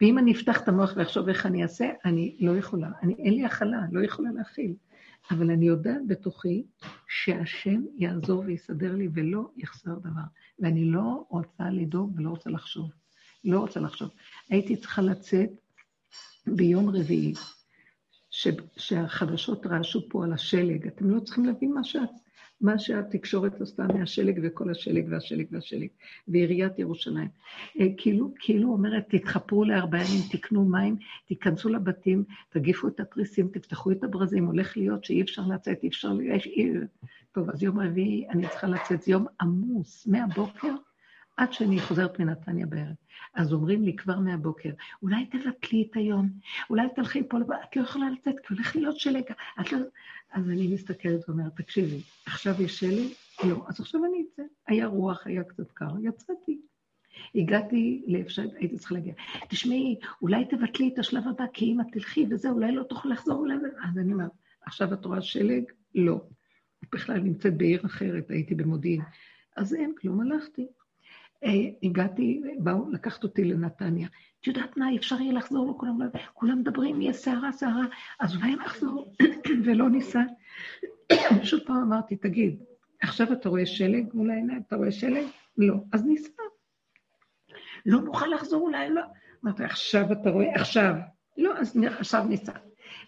ואם אני אפתח את המוח ואחשוב איך אני אעשה, אני לא יכולה. אני, אין לי הכלה, לא יכולה להכיל. אבל אני יודעת בתוכי שהשם יעזור ויסדר לי ולא יחסר דבר. ואני לא רוצה לדאוג ולא רוצה לחשוב. לא רוצה לחשוב. הייתי צריכה לצאת ביום רביעי, ש, שהחדשות רעשו פה על השלג. אתם לא צריכים להבין מה, שאת, מה שהתקשורת עשתה מהשלג וכל השלג והשלג והשלג, ועיריית ירושלים. אה, כאילו, כאילו אומרת, תתחפרו לארבעה ימים, תקנו מים, תיכנסו לבתים, תגיפו את התריסים, תפתחו את הברזים, הולך להיות שאי אפשר לצאת, אי אפשר... אי... טוב, אז יום רביעי אני צריכה לצאת, זה יום עמוס, מהבוקר עד שאני חוזרת מנתניה בערב. אז אומרים לי כבר מהבוקר, אולי תבטלי את היום, אולי תלכי פה, את לא יכולה לצאת, כי הולך להיות שלג. לא... אז אני מסתכלת ואומרת, תקשיבי, עכשיו יש שלג? לא. אז עכשיו אני אצא. היה רוח, היה קצת קר, יצאתי. הגעתי לאיפה שהייתי צריכה להגיע. תשמעי, אולי תבטלי את השלב הבא, כי אם את תלכי וזה, אולי לא תוכל לחזור אולי... אז אני אומרת, עכשיו את רואה שלג? לא. בכלל נמצאת בעיר אחרת, הייתי במודיעין. אז אין כלום, הלכתי. אה, הגעתי, באו לקחת אותי לנתניה. את יודעת מה, אפשר יהיה לחזור לו, כולם, כולם מדברים, יהיה סערה, סערה, אז אולי נחזור, ולא ניסע. פשוט פעם אמרתי, תגיד, עכשיו אתה רואה שלג מול העיניים? אתה רואה שלג? לא. אז ניסע. לא נוכל לחזור אולי, לא. אמרתי, עכשיו אתה רואה, עכשיו. לא, אז עכשיו ניסע.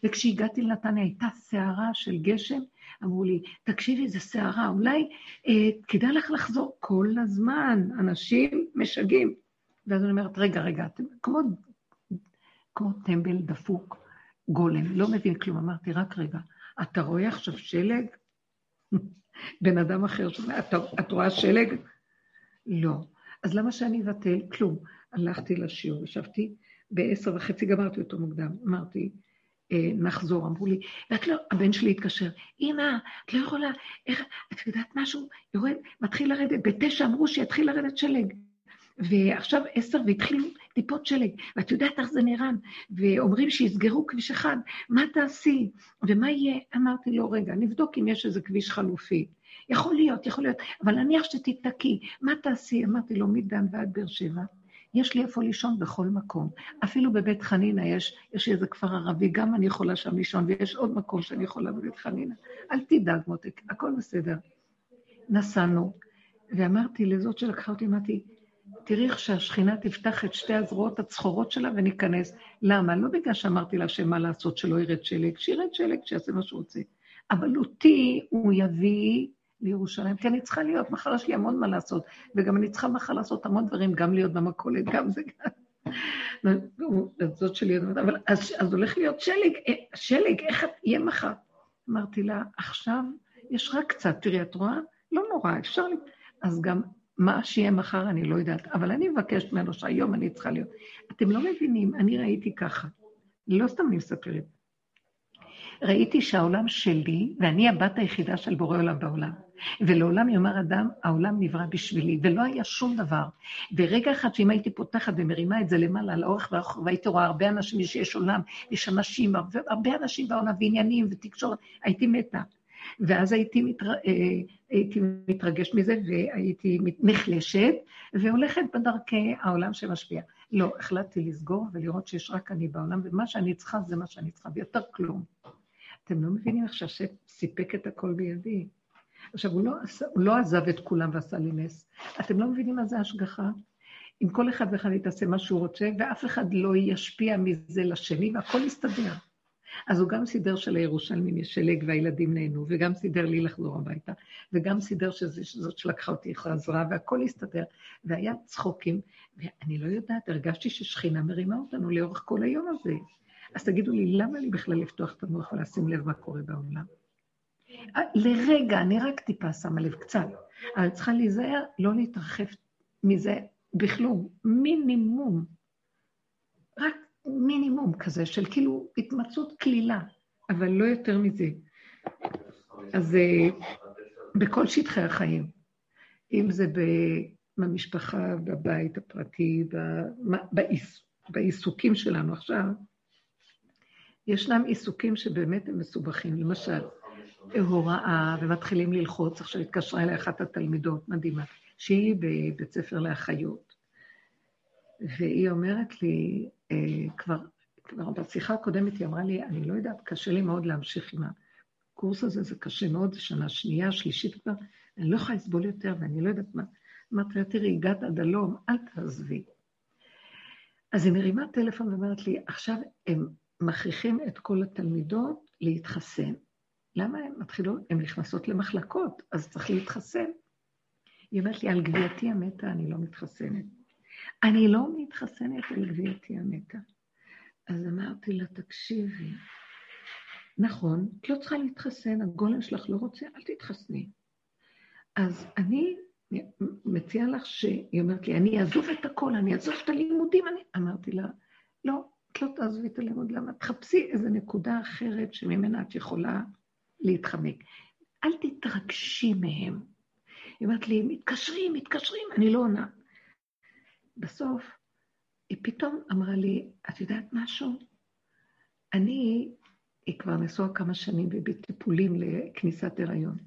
וכשהגעתי לנתניה הייתה סערה של גשם, אמרו לי, תקשיבי, זו סערה, אולי אה, כדאי לך לחזור כל הזמן, אנשים משגעים. ואז אני אומרת, רגע, רגע, אתם כמו, כמו טמבל דפוק, גולם, לא מבין כלום. אמרתי, רק רגע, אתה רואה עכשיו שלג? בן אדם אחר שומע, את, את רואה שלג? לא. אז למה שאני אבטל? כלום. הלכתי לשיעור, ישבתי בעשר וחצי, גמרתי אותו מוקדם. אמרתי, נחזור. אמרו לי, ואת לא, הבן שלי התקשר, אמא, את לא יכולה, איך, את יודעת משהו? יורד, מתחיל לרדת, בתשע אמרו שיתחיל לרדת שלג. ועכשיו עשר והתחילו טיפות שלג, ואת יודעת איך זה נראה, ואומרים שיסגרו כביש אחד, מה תעשי? ומה יהיה? אמרתי לו, רגע, נבדוק אם יש איזה כביש חלופי. יכול להיות, יכול להיות, אבל נניח שתתקי, מה תעשי? אמרתי לו, מדן ועד באר שבע. יש לי איפה לישון בכל מקום. אפילו בבית חנינה יש, יש איזה כפר ערבי, גם אני יכולה שם לישון, ויש עוד מקום שאני יכולה בבית חנינה. אל תדאג, מותק, הכל בסדר. נסענו, ואמרתי לזאת שלקחה אותי, אמרתי, תראי איך שהשכינה תפתח את שתי הזרועות הצחורות שלה וניכנס. למה? לא בגלל שאמרתי לה שמה לעשות, שלא ירד שלג, שירד שלג, שיעשה מה שהוא רוצה. אבל אותי הוא יביא לירושלים, כי אני צריכה להיות, מחר יש לי המון מה לעשות, וגם אני צריכה מחר לעשות המון דברים, גם להיות במכולת, גם זה גם. זאת שלי, אבל אז, אז הולך להיות שלג, אה, שלג, איך יהיה מחר? אמרתי לה, עכשיו יש רק קצת, תראי, את רואה? לא נורא, אפשר... לי... אז גם מה שיהיה מחר אני לא יודעת, אבל אני מבקשת ממנו שהיום אני צריכה להיות. אתם לא מבינים, אני ראיתי ככה, לא סתם אני מספרת. ראיתי שהעולם שלי, ואני הבת היחידה של בורא עולם בעולם. ולעולם יאמר אדם, העולם נברא בשבילי, ולא היה שום דבר. ורגע אחד שאם הייתי פותחת ומרימה את זה למעלה, על האורך והאורך, והייתי רואה הרבה אנשים שיש עולם, יש אנשים, הרבה, הרבה אנשים בעולם, ועניינים ותקשורת, הייתי מתה. ואז הייתי, מתר... אה, הייתי מתרגשת מזה, והייתי נחלשת, והולכת בדרכי העולם שמשפיע. לא, החלטתי לסגור ולראות שיש רק אני בעולם, ומה שאני צריכה זה מה שאני צריכה, ויותר כלום. אתם לא מבינים איך שהשם סיפק את הכל בידי. עכשיו, הוא לא, הוא לא עזב את כולם ועשה לי נס. אתם לא מבינים מה זה השגחה? אם כל אחד ואחד יתעשה מה שהוא רוצה, ואף אחד לא ישפיע מזה לשני, והכל יסתדר. אז הוא גם סידר שלירושלמים יש שלג והילדים נהנו, וגם סידר לי לחזור הביתה, וגם סידר שזאת שלקחה אותי חזרה, והכל הסתדר, והיה צחוקים, ואני לא יודעת, הרגשתי ששכינה מרימה אותנו לאורך כל היום הזה. אז תגידו לי, למה לי בכלל לפתוח את המוח ולשים לב מה קורה בעולם? לרגע, אני רק טיפה שמה לב, קצת, אבל צריכה להיזהר, לא להתרחב מזה בכלום, מינימום. רק מינימום כזה של כאילו התמצאות כלילה, אבל לא יותר מזה. אז אה, בכל שטחי החיים, אם זה במשפחה, בבית הפרטי, בעיסוקים שלנו עכשיו, ישנם עיסוקים שבאמת הם מסובכים. למשל, הוראה, ומתחילים ללחוץ. עכשיו התקשרה אליי אחת התלמידות, מדהימה, שהיא בבית ספר לאחיות. והיא אומרת לי, אה, כבר, כבר בשיחה הקודמת היא אמרה לי, אני לא יודעת, קשה לי מאוד להמשיך עם הקורס הזה, זה קשה מאוד, זה שנה שנייה, שלישית כבר, אני לא יכולה לסבול יותר ואני לא יודעת מה. אמרתי לה, תראי, הגעת עד הלום, אל תעזבי. אז היא מרימה טלפון ואומרת לי, עכשיו הם מכריחים את כל התלמידות להתחסן. למה הן מתחילות, הן נכנסות למחלקות, אז צריך להתחסן. היא אומרת לי, על גבייתי המתה אני לא מתחסנת. אני לא מתחסנת על גבייתי המתה. אז אמרתי לה, תקשיבי, נכון, את לא צריכה להתחסן, הגולם שלך לא רוצה, אל תתחסני. אז אני מציעה לך שהיא אומרת לי, אני אעזוב את הכל, אני אעזוב את הלימודים, אני... אמרתי לה, לא, את לא תעזבי את הלימוד, למה? תחפשי איזו נקודה אחרת שממנה את יכולה להתחמק. אל תתרגשי מהם. היא אומרת לי, מתקשרים, מתקשרים, אני לא עונה. בסוף, היא פתאום אמרה לי, את יודעת משהו? אני, היא כבר נשואה כמה שנים ובטיפולים לכניסת הריון.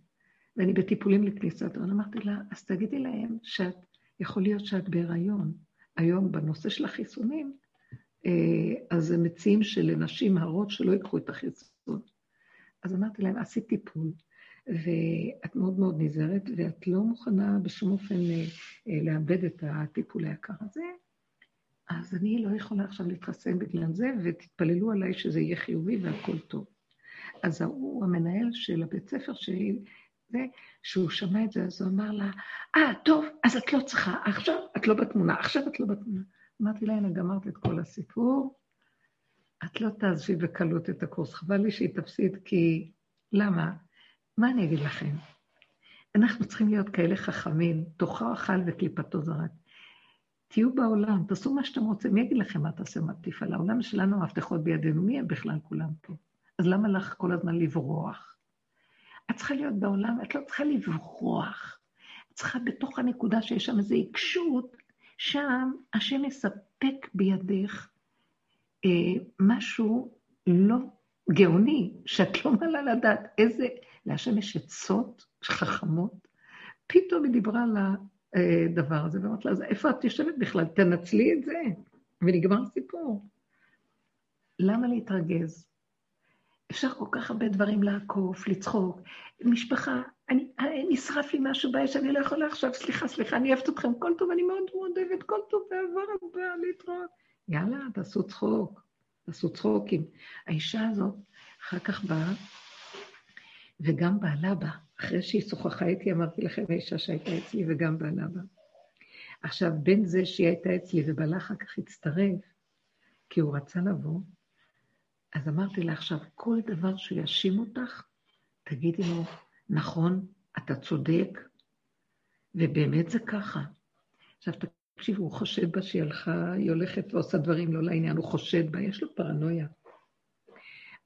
ואני בטיפולים לכניסת הריון. אמרתי לה, אז תגידי להם שאת, יכול להיות שאת בהיריון. היום בנושא של החיסונים, אז הם מציעים שלנשים הרות שלא ייקחו את החיסון. אז אמרתי להם, עשית טיפול, ואת מאוד מאוד נזהרת, ואת לא מוכנה בשום אופן אה, אה, לאבד את הטיפול היקר הזה, אז אני לא יכולה עכשיו להתחסן בגלל זה, ותתפללו עליי שזה יהיה חיובי והכל טוב. אז ההוא, המנהל של הבית ספר שלי, זה, שהוא שמע את זה, אז הוא אמר לה, אה, ah, טוב, אז את לא צריכה, עכשיו את לא בתמונה, עכשיו את לא בתמונה. אמרתי לה, הנה, גמרת את כל הסיפור, את לא תעזבי בקלות את הקורס, חבל לי שהיא תפסיד, כי... למה? מה אני אגיד לכם? אנחנו צריכים להיות כאלה חכמים, תוכו אכל וקליפתו זרק. תהיו בעולם, תעשו מה שאתם רוצים, מי יגיד לכם מה תעשה, מה תפעל? העולם שלנו, המפתחות בידינו, מי הם בכלל כולם פה? אז למה לך כל הזמן לברוח? את צריכה להיות בעולם, את לא צריכה לברוח. את צריכה בתוך הנקודה שיש שם איזו עיקשות, שם השם יספק בידך אה, משהו לא גאוני, שאת לא מעלה לדעת איזה, להשם יש עצות חכמות. פתאום היא דיברה על הדבר הזה, ואמרת לה, אז איפה את יושבת בכלל? תנצלי את זה, ונגמר סיפור. למה להתרגז? אפשר כל כך הרבה דברים לעקוף, לצחוק. משפחה, אני, נשרף לי משהו באש, אני לא יכולה עכשיו, סליחה, סליחה, אני אוהבת אתכם, כל טוב, אני מאוד מאוד אוהבת, כל טוב, באהבה רבה, להתראות. יאללה, תעשו צחוק, תעשו צחוקים. האישה הזאת אחר כך באה, וגם בעלה בא. אחרי שהיא שוחחה איתי, אמרתי לכם, האישה שהייתה אצלי, וגם בעלה בא. עכשיו, בין זה שהיא הייתה אצלי ובעלה אחר כך הצטרף, כי הוא רצה לבוא. אז אמרתי לה עכשיו, כל דבר שיאשים אותך, תגידי לו, נכון, אתה צודק, ובאמת זה ככה. עכשיו, תקשיבו, הוא חושד בה שהיא הלכה, היא הולכת ועושה דברים לא לעניין, הוא חושד בה, יש לו פרנויה.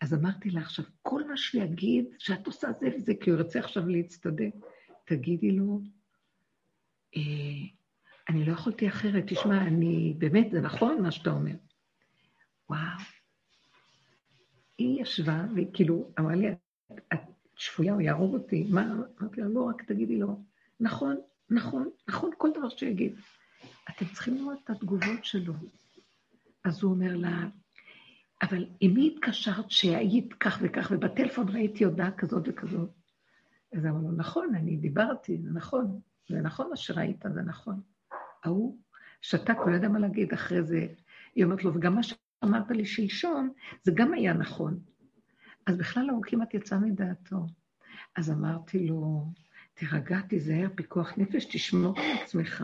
אז אמרתי לה עכשיו, כל מה שיגיד שאת עושה זה וזה, כי הוא ירצה עכשיו להצטדק, תגידי לו, אה, אני לא יכולתי אחרת, תשמע, אני, באמת, זה נכון מה שאתה אומר. וואו. היא ישבה, וכאילו, אמרה לי, את שפויה, הוא יהרוג אותי. מה? אמרתי לה, לא, רק תגידי לו, נכון, נכון, נכון, כל דבר שיגיד. אתם צריכים לראות את התגובות שלו. אז הוא אומר לה, אבל עם מי התקשרת שהיית כך וכך, ובטלפון ראיתי הודעה כזאת וכזאת? אז אמר לו, נכון, אני דיברתי, זה נכון, זה נכון מה שראית, זה נכון. ההוא שתק, הוא לא יודע מה להגיד אחרי זה. היא אומרת לו, וגם מה שאמרת לי שלשום, זה גם היה נכון. אז בכלל ההוא כמעט יצא מדעתו. אז אמרתי לו, תירגע, תיזהר, פיקוח נפש, תשמור על עצמך.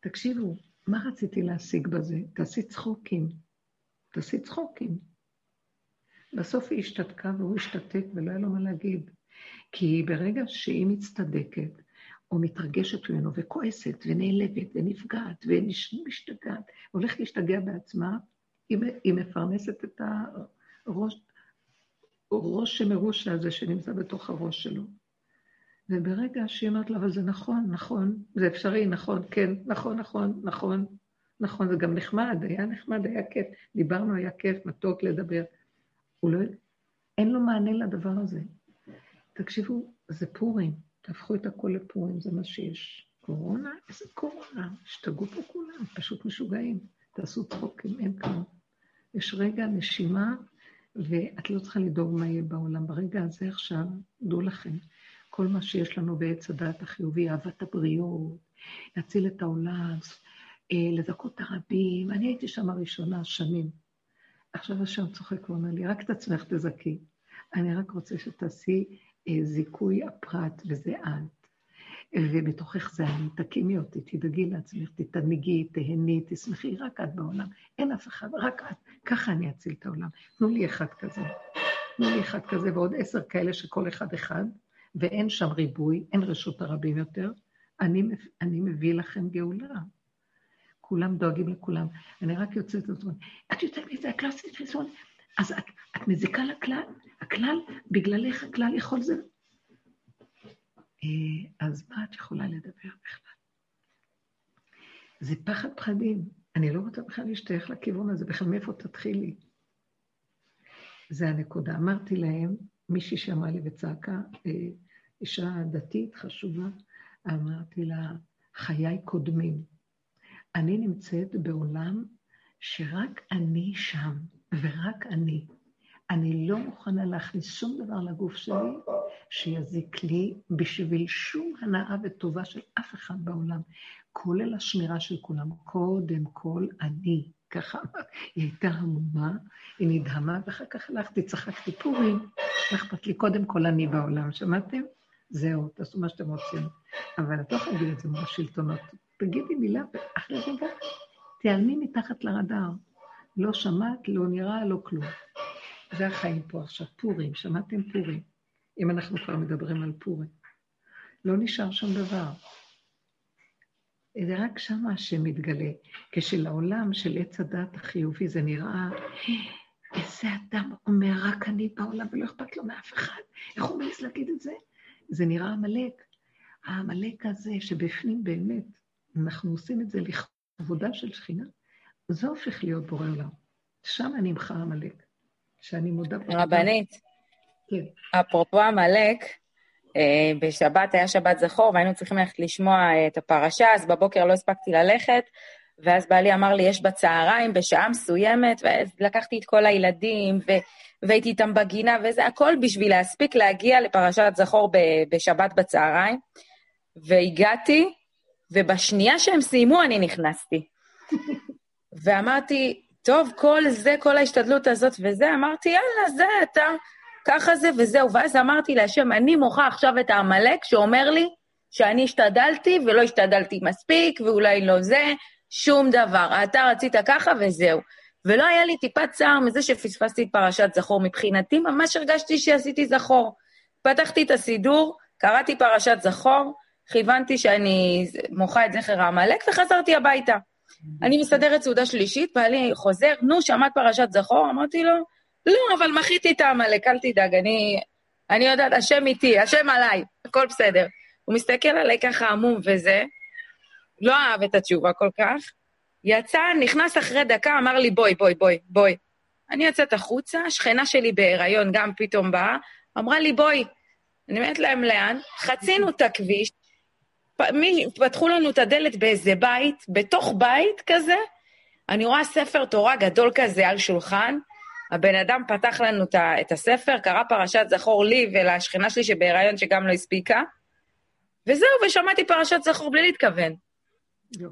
תקשיבו, מה רציתי להשיג בזה? תעשי צחוקים. תעשי צחוקים. בסוף היא השתתקה והוא השתתק ולא היה לו מה להגיד. כי ברגע שהיא מצטדקת, או מתרגשת ממנו וכועסת ונעלבת ונפגעת ומשתגעת, הולכת להשתגע בעצמה, היא, היא מפרנסת את הראש, ראש שמרוש הזה שנמצא בתוך הראש שלו. וברגע שהיא אומרת לו, אבל זה נכון, נכון, זה אפשרי, נכון, כן, נכון, נכון, נכון, נכון, זה גם נחמד, היה נחמד, היה כיף, דיברנו, היה כיף, מתוק לדבר. הוא לא, אין לו מענה לדבר הזה. תקשיבו, זה פורים, תהפכו את הכל לפורים, זה מה שיש. קורונה? איזה קורונה? השתגעו פה כולם, פשוט משוגעים. תעשו צחוקים, אין כלום. יש רגע נשימה, ואת לא צריכה לדאוג מה יהיה בעולם. ברגע הזה עכשיו, דעו לכם, כל מה שיש לנו בעץ הדעת החיובי, אהבת הבריאות, להציל את העולם, אה, לזכות הרבים. אני הייתי שם הראשונה שנים. עכשיו השם צוחק ואומר לי, רק את עצמך תזכי. אני רק רוצה שתעשי אה, זיכוי הפרט, וזה את. ובתוכך זה אני, תקימי אותי, תדאגי לעצמך, תתענגי, תהני, תשמחי, רק את בעולם. אין אף אחד, רק את. ככה אני אציל את העולם. תנו לי אחד כזה. תנו לי אחד כזה ועוד עשר כאלה שכל אחד אחד, ואין שם ריבוי, אין רשות הרבים יותר. אני, אני מביא לכם גאולה. כולם דואגים לכולם. אני רק יוצאת את זה, את יוצאת מזה, הכלל עשית חיסון, אז את, את מזיקה לכלל, הכלל, בגללך הכלל יכול זה. אה, אז מה את יכולה לדבר בכלל? זה פחד פחדים. אני לא רוצה בכלל להשתייך לכיוון הזה, בכלל מאיפה תתחילי? זה הנקודה. אמרתי להם, מישהי שאמרה לי וצעקה, אה, אישה דתית חשובה, אמרתי לה, חיי קודמים. אני נמצאת בעולם שרק אני שם, ורק אני. אני לא מוכנה להכניס שום דבר לגוף שלי שיזיק לי בשביל שום הנאה וטובה של אף אחד בעולם, כולל השמירה של כולם. קודם כל אני. ככה היא הייתה המומה, היא נדהמה, ואחר כך הלכתי, צחקתי פורים, מה אכפת לי? קודם כל אני בעולם, שמעתם? זהו, תעשו מה שאתם רוצים. אבל את לא יכולה להגיד את זה מול השלטונות. תגידי מילה, ואחרי רגע תיעלמי מתחת לרדאר. לא שמעת, לא נראה, לא כלום. זה החיים פה עכשיו, פורים, שמעתם פורים? אם אנחנו כבר מדברים על פורים. לא נשאר שום דבר. זה רק שם השם מתגלה. כשלעולם של עץ הדת החיובי זה נראה, איזה אדם אומר, רק אני בעולם ולא אכפת לו מאף אחד. איך הוא מעז להגיד את זה? זה נראה עמלק. העמלק הזה שבפנים באמת, אנחנו עושים את זה לכבודה של שכינה, זה הופך להיות בורא עולם. שם נמחה עמלק. שאני מודה... רבנית, כן. אפרופו עמלק, אה, בשבת היה שבת זכור, והיינו צריכים ללכת לשמוע אה, את הפרשה, אז בבוקר לא הספקתי ללכת, ואז בעלי אמר לי, יש בצהריים בשעה מסוימת, ואז לקחתי את כל הילדים, ו... והייתי איתם בגינה, וזה הכל בשביל להספיק להגיע לפרשת זכור בשבת בצהריים. והגעתי, ובשנייה שהם סיימו אני נכנסתי. ואמרתי, טוב, כל זה, כל ההשתדלות הזאת וזה, אמרתי, יאללה, זה, אתה, ככה זה וזהו. ואז אמרתי להשם, אני מוחה עכשיו את העמלק שאומר לי שאני השתדלתי ולא השתדלתי מספיק, ואולי לא זה, שום דבר. אתה רצית ככה וזהו. ולא היה לי טיפת צער מזה שפספסתי את פרשת זכור. מבחינתי, ממש הרגשתי שעשיתי זכור. פתחתי את הסידור, קראתי פרשת זכור, כיוונתי שאני מוחה את זכר העמלק וחזרתי הביתה. אני מסדרת סעודה שלישית, בעלי חוזר, נו, שמעת פרשת זכור? אמרתי לו, לא, אבל מחיתי את העמלק, אל תדאג, אני, אני יודעת, השם איתי, השם עליי, הכל בסדר. הוא מסתכל עליי ככה עמום וזה, לא אהב את התשובה כל כך. יצא, נכנס אחרי דקה, אמר לי, בואי, בואי, בואי, בואי. אני יוצאת החוצה, שכנה שלי בהיריון גם פתאום באה, אמרה לי, בואי. אני אומרת להם, לאן? חצינו את הכביש, פתחו לנו את הדלת באיזה בית, בתוך בית כזה, אני רואה ספר תורה גדול כזה על שולחן, הבן אדם פתח לנו את הספר, קרא פרשת זכור לי ולשכנה שלי שבהיריון שגם לא הספיקה, וזהו, ושמעתי פרשת זכור בלי להתכוון.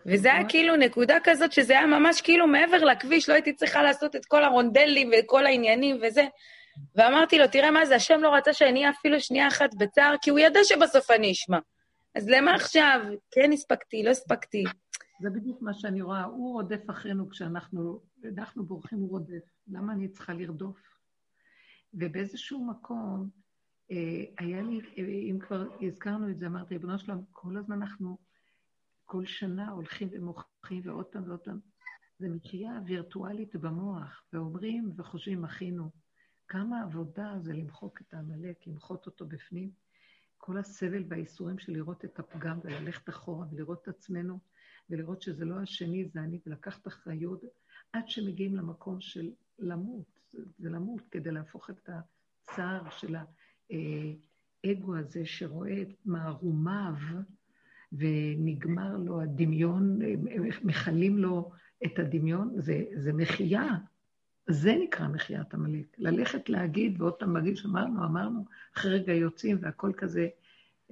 וזה היה כאילו נקודה כזאת, שזה היה ממש כאילו מעבר לכביש, לא הייתי צריכה לעשות את כל הרונדלים וכל העניינים וזה. ואמרתי לו, תראה מה זה, השם לא רצה שאני אהיה אפילו שנייה אחת בצער, כי הוא ידע שבסוף אני אשמע. אז למה עכשיו? כן הספקתי, לא הספקתי. זה בדיוק מה שאני רואה, הוא רודף אחרינו כשאנחנו, אנחנו בורחים, הוא רודף. למה אני צריכה לרדוף? ובאיזשהו מקום, אה, היה לי, אה, אם כבר הזכרנו את זה, אמרתי, ריבונו שלום, כל הזמן אנחנו, כל שנה הולכים ומוכחים ועוד פעם ועוד פעם. זה מקריאה וירטואלית במוח, ואומרים וחושבים, אחינו, כמה עבודה זה למחוק את העמלק, למחות אותו בפנים. כל הסבל והאיסורים של לראות את הפגם וללכת אחורה ולראות את עצמנו ולראות שזה לא השני, זה אני, ולקחת אחריות עד שמגיעים למקום של למות, זה למות כדי להפוך את הצער של האגו הזה שרואה את מערומיו ונגמר לו הדמיון, מכלים לו את הדמיון, זה, זה מחייה. זה נקרא מחיית עמלק. ללכת להגיד, ועוד פעם להגיד שאמרנו, אמרנו, אחרי רגע יוצאים והכל כזה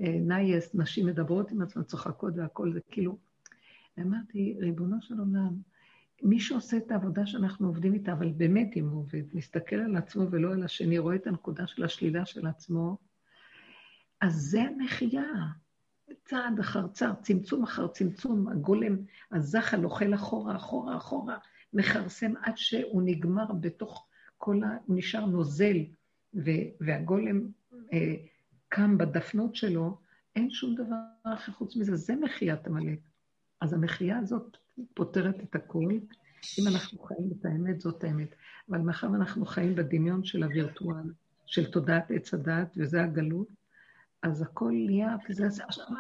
אה, נייס, נשים מדברות עם עצמן, צוחקות והכל, זה כאילו... אמרתי, ריבונו של עולם, מי שעושה את העבודה שאנחנו עובדים איתה, אבל באמת אם הוא עובד, מסתכל על עצמו ולא על השני, רואה את הנקודה של השלילה של עצמו, אז זה המחייה. צעד אחר צעד, צמצום אחר צמצום, הגולם, הזחל אוכל אחורה, אחורה, אחורה, מכרסם עד שהוא נגמר בתוך כל ה... הוא נשאר נוזל, ו... והגולם אה, קם בדפנות שלו, אין שום דבר אחר חוץ מזה, זה מחיית עמלק. אז המחייה הזאת פותרת את הכול. אם אנחנו חיים את האמת, זאת האמת. אבל מאחר ואנחנו חיים בדמיון של הווירטואל, של תודעת עץ הדעת, וזה הגלות, אז הכל נהיה, וזה,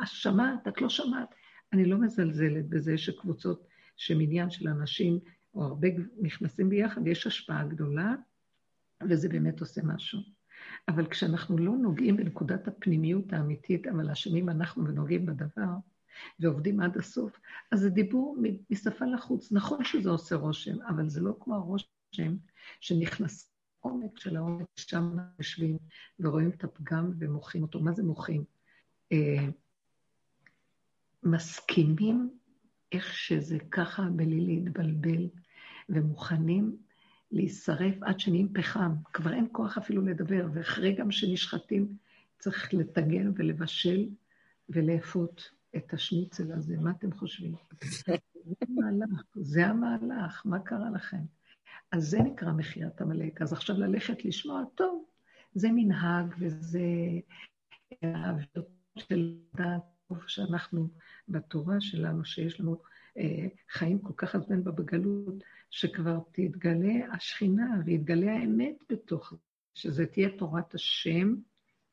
שמעת, את לא שמעת. אני לא מזלזלת בזה שקבוצות, שמניין של אנשים, או הרבה נכנסים ביחד, יש השפעה גדולה, וזה באמת עושה משהו. אבל כשאנחנו לא נוגעים בנקודת הפנימיות האמיתית, אבל אשמים אנחנו ונוגעים בדבר, ועובדים עד הסוף, אז זה דיבור משפה לחוץ. נכון שזה עושה רושם, אבל זה לא כמו הרושם שנכנס עומק של העומק, שם יושבים ורואים את הפגם ומוחים אותו. מה זה מוחים? אה, מסכימים איך שזה ככה בלי להתבלבל, ומוכנים להישרף עד שנהיים פחם. כבר אין כוח אפילו לדבר, ואחרי גם שנשחטים צריך לטגן ולבשל ולאפות את השניצל הזה. מה אתם חושבים? זה המהלך, זה המהלך, מה קרה לכם? אז זה נקרא מחיית עמלק. אז עכשיו ללכת לשמוע, טוב, זה מנהג וזה האוויר של דעת שאנחנו, בתורה שלנו, שיש לנו אה, חיים כל כך הרבה בגלות, שכבר תתגלה השכינה ויתגלה האמת בתוך זה, שזה תהיה תורת השם,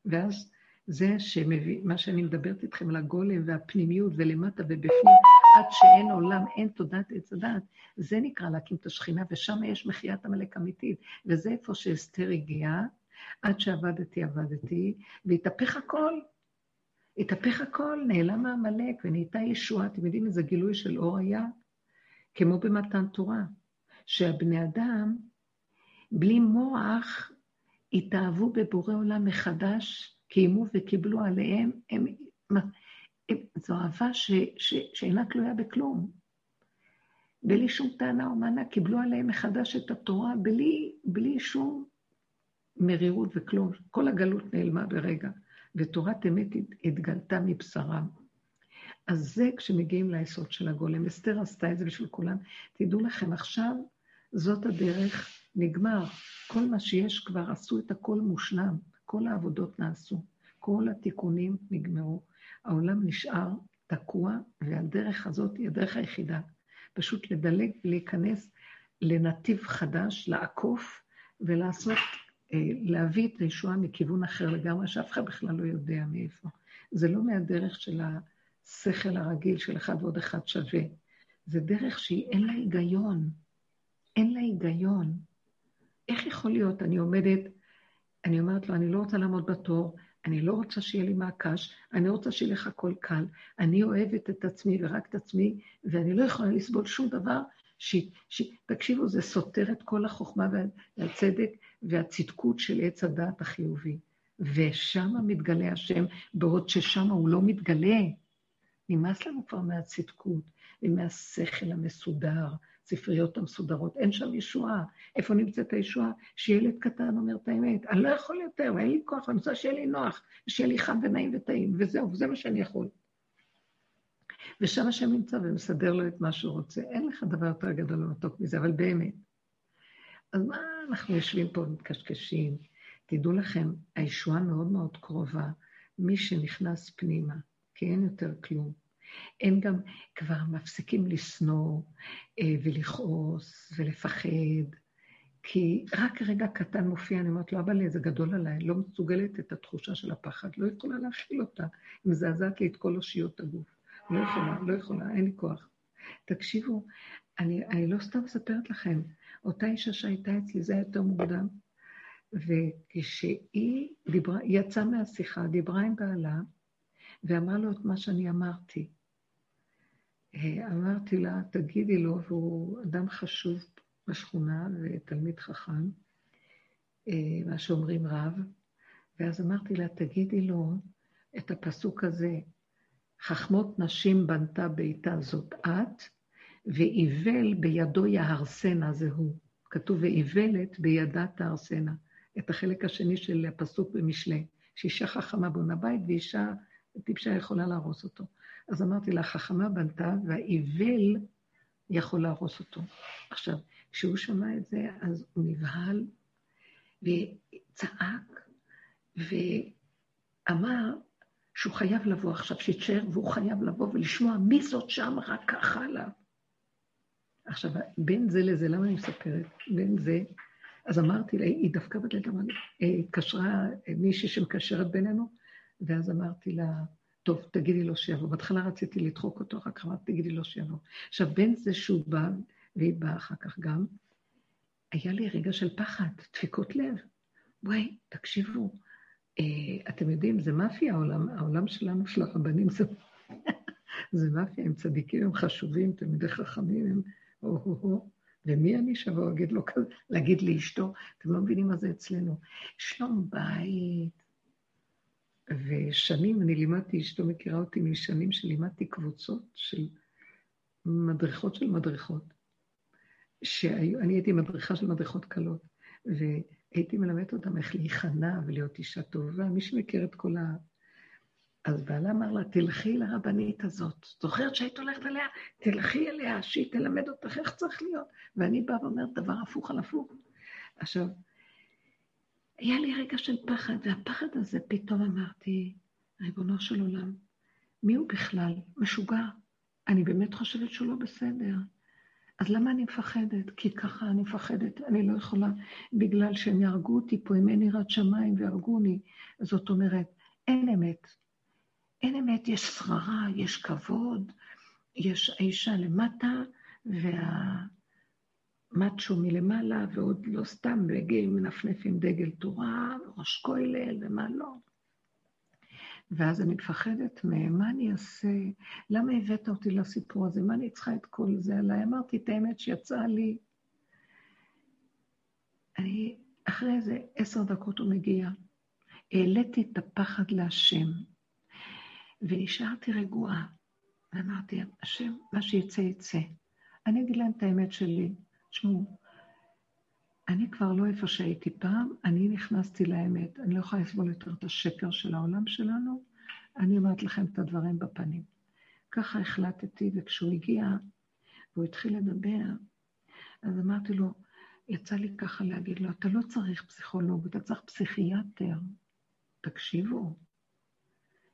ואז זה שמביא, מה שאני מדברת איתכם על הגולם והפנימיות ולמטה ובפנים, עד שאין עולם, אין תודעת עץ הדעת, זה נקרא להקים את השכינה, ושם יש מחיית עמלק אמיתית, וזה איפה שאסתר הגיעה, עד שעבדתי, עבדתי, והתהפך הכל. התהפך הכל, נעלם העמלק ונהייתה ישועה. אתם יודעים איזה גילוי של אור היה? כמו במתן תורה. שהבני אדם, בלי מוח, התאהבו בבורא עולם מחדש, קיימו וקיבלו עליהם, הם, הם, הם, זו אהבה ש, ש, שאינה תלויה בכלום. בלי שום טענה או מענה, קיבלו עליהם מחדש את התורה בלי, בלי שום מרירות וכלום. כל הגלות נעלמה ברגע, ותורת אמת התגלתה מבשרם. אז זה כשמגיעים ליסוד של הגולם. אסתר עשתה את זה בשביל כולם. תדעו לכם, עכשיו זאת הדרך, נגמר. כל מה שיש כבר, עשו את הכל מושלם. כל העבודות נעשו. כל התיקונים נגמרו. העולם נשאר תקוע, והדרך הזאת היא הדרך היחידה. פשוט לדלג ולהיכנס לנתיב חדש, לעקוף ולעשות, להביא את הישועה מכיוון אחר לגמרי, שאף אחד בכלל לא יודע מאיפה. זה לא מהדרך של השכל הרגיל של אחד ועוד אחד שווה. זה דרך שהיא אין לה היגיון. אין לה היגיון. איך יכול להיות? אני עומדת, אני אומרת לו, אני לא רוצה לעמוד בתור, אני לא רוצה שיהיה לי מעקש, אני רוצה שיהיה לך הכל קל. אני אוהבת את עצמי ורק את עצמי, ואני לא יכולה לסבול שום דבר ש... ש... תקשיבו, זה סותר את כל החוכמה והצדק והצדקות של עץ הדעת החיובי. ושם מתגלה השם, בעוד ששם הוא לא מתגלה. נמאס לנו כבר מהצדקות ומהשכל המסודר, הספריות המסודרות, אין שם ישועה. איפה נמצאת הישועה? שילד קטן אומר את האמת, אני לא יכול יותר, אין לי כוח, אני רוצה שיהיה לי נוח, שיהיה לי חם ונעים וטעים, וזהו, זה מה שאני יכול. ושם השם נמצא ומסדר לו את מה שהוא רוצה. אין לך דבר יותר גדול ומתוק מזה, אבל באמת. אז מה אנחנו יושבים פה ומתקשקשים? תדעו לכם, הישועה מאוד מאוד קרובה. מי שנכנס פנימה, כי אין יותר כלום. אין גם, כבר מפסיקים לשנוא אה, ולכעוס ולפחד, כי רק רגע קטן מופיע, אני אומרת לו, אבל זה גדול עליי, לא מסוגלת את התחושה של הפחד, לא יכולה להכיל אותה, היא מזעזעת לי את כל אושיות הגוף. לא יכולה, לא יכולה, אין לי כוח. תקשיבו, אני, אני לא סתם מספרת לכם, אותה אישה שהייתה אצלי, זה היה יותר מוקדם, וכשהיא דיברה, יצאה מהשיחה, דיברה עם בעלה, ואמרה לו את מה שאני אמרתי. אה, אמרתי לה, תגידי לו, והוא אדם חשוב בשכונה ותלמיד חכם, אה, מה שאומרים רב, ואז אמרתי לה, תגידי לו את הפסוק הזה, חכמות נשים בנתה ביתה זאת את, ואיוול בידו יהרסנה זה הוא. כתוב ואיוולת בידה תהרסנה. את החלק השני של הפסוק במשלי, שאישה חכמה בונה בית ואישה טיפשה יכולה להרוס אותו. אז אמרתי לה, חכמה בנתה והאיוול יכול להרוס אותו. עכשיו, כשהוא שמע את זה, אז הוא נבהל וצעק ואמר, שהוא חייב לבוא עכשיו, שיתשאר, והוא חייב לבוא ולשמוע מי זאת שם רק ככה עליו. עכשיו, בין זה לזה, למה אני מספרת? בין זה, אז אמרתי לה, היא דווקא בדלת, התקשרה מישהי שמקשרת בינינו, ואז אמרתי לה, טוב, תגידי לו שיבוא. בהתחלה רציתי לדחוק אותו, אחר כך אמרתי, תגידי לו שיבוא. עכשיו, בין זה שהוא בא, והיא באה אחר כך גם, היה לי רגע של פחד, דפיקות לב. וואי, תקשיבו, אה, אתם יודעים, זה מאפיה העולם, העולם שלנו, של הרבנים, זה, זה מאפיה, הם צדיקים, הם חשובים, תלמידי חכמים, הם ומי אני שווה להגיד לו להגיד לאשתו, אתם לא מבינים מה זה אצלנו. שלום בית. ושנים אני לימדתי, אשתו מכירה אותי משנים שלימדתי קבוצות של מדריכות של מדריכות. שאני הייתי מדריכה של מדריכות קלות, והייתי מלמדת אותם איך להיכנע ולהיות אישה טובה. מי שמכיר את כל. אז בעלה אמר לה, תלכי לרבנית הזאת. זוכרת שהיית הולכת אליה? תלכי אליה, שהיא תלמד אותך איך צריך להיות. ואני באה ואומרת דבר הפוך על הפוך. עכשיו, היה לי רגע של פחד, והפחד הזה פתאום אמרתי, ריבונו של עולם, מי הוא בכלל? משוגע. אני באמת חושבת שהוא לא בסדר. אז למה אני מפחדת? כי ככה אני מפחדת, אני לא יכולה, בגלל שהם יהרגו אותי פה, אם אין יראת שמיים ויהרגוני. זאת אומרת, אין אמת. אין אמת, יש שררה, יש כבוד, יש האישה למטה, והמאצ'ו מלמעלה, ועוד לא סתם בגל מנפנף עם דגל תורה, ראש כולל ומה לא. ואז אני מפחדת מהם, מה אני אעשה? למה הבאת אותי לסיפור הזה? מה אני צריכה את כל זה עליי? אמרתי את האמת שיצאה לי. אני, אחרי איזה עשר דקות הוא מגיע. העליתי את הפחד להשם, ונשארתי רגועה. ואמרתי, השם, מה שיצא, יצא. אני אגיד להם את האמת שלי. תשמעו, אני כבר לא איפה שהייתי פעם, אני נכנסתי לאמת. אני לא יכולה לסבול יותר את השקר של העולם שלנו, אני אומרת לכם את הדברים בפנים. ככה החלטתי, וכשהוא הגיע, והוא התחיל לדבר, אז אמרתי לו, יצא לי ככה להגיד לו, אתה לא צריך פסיכולוג, אתה צריך פסיכיאטר. תקשיבו.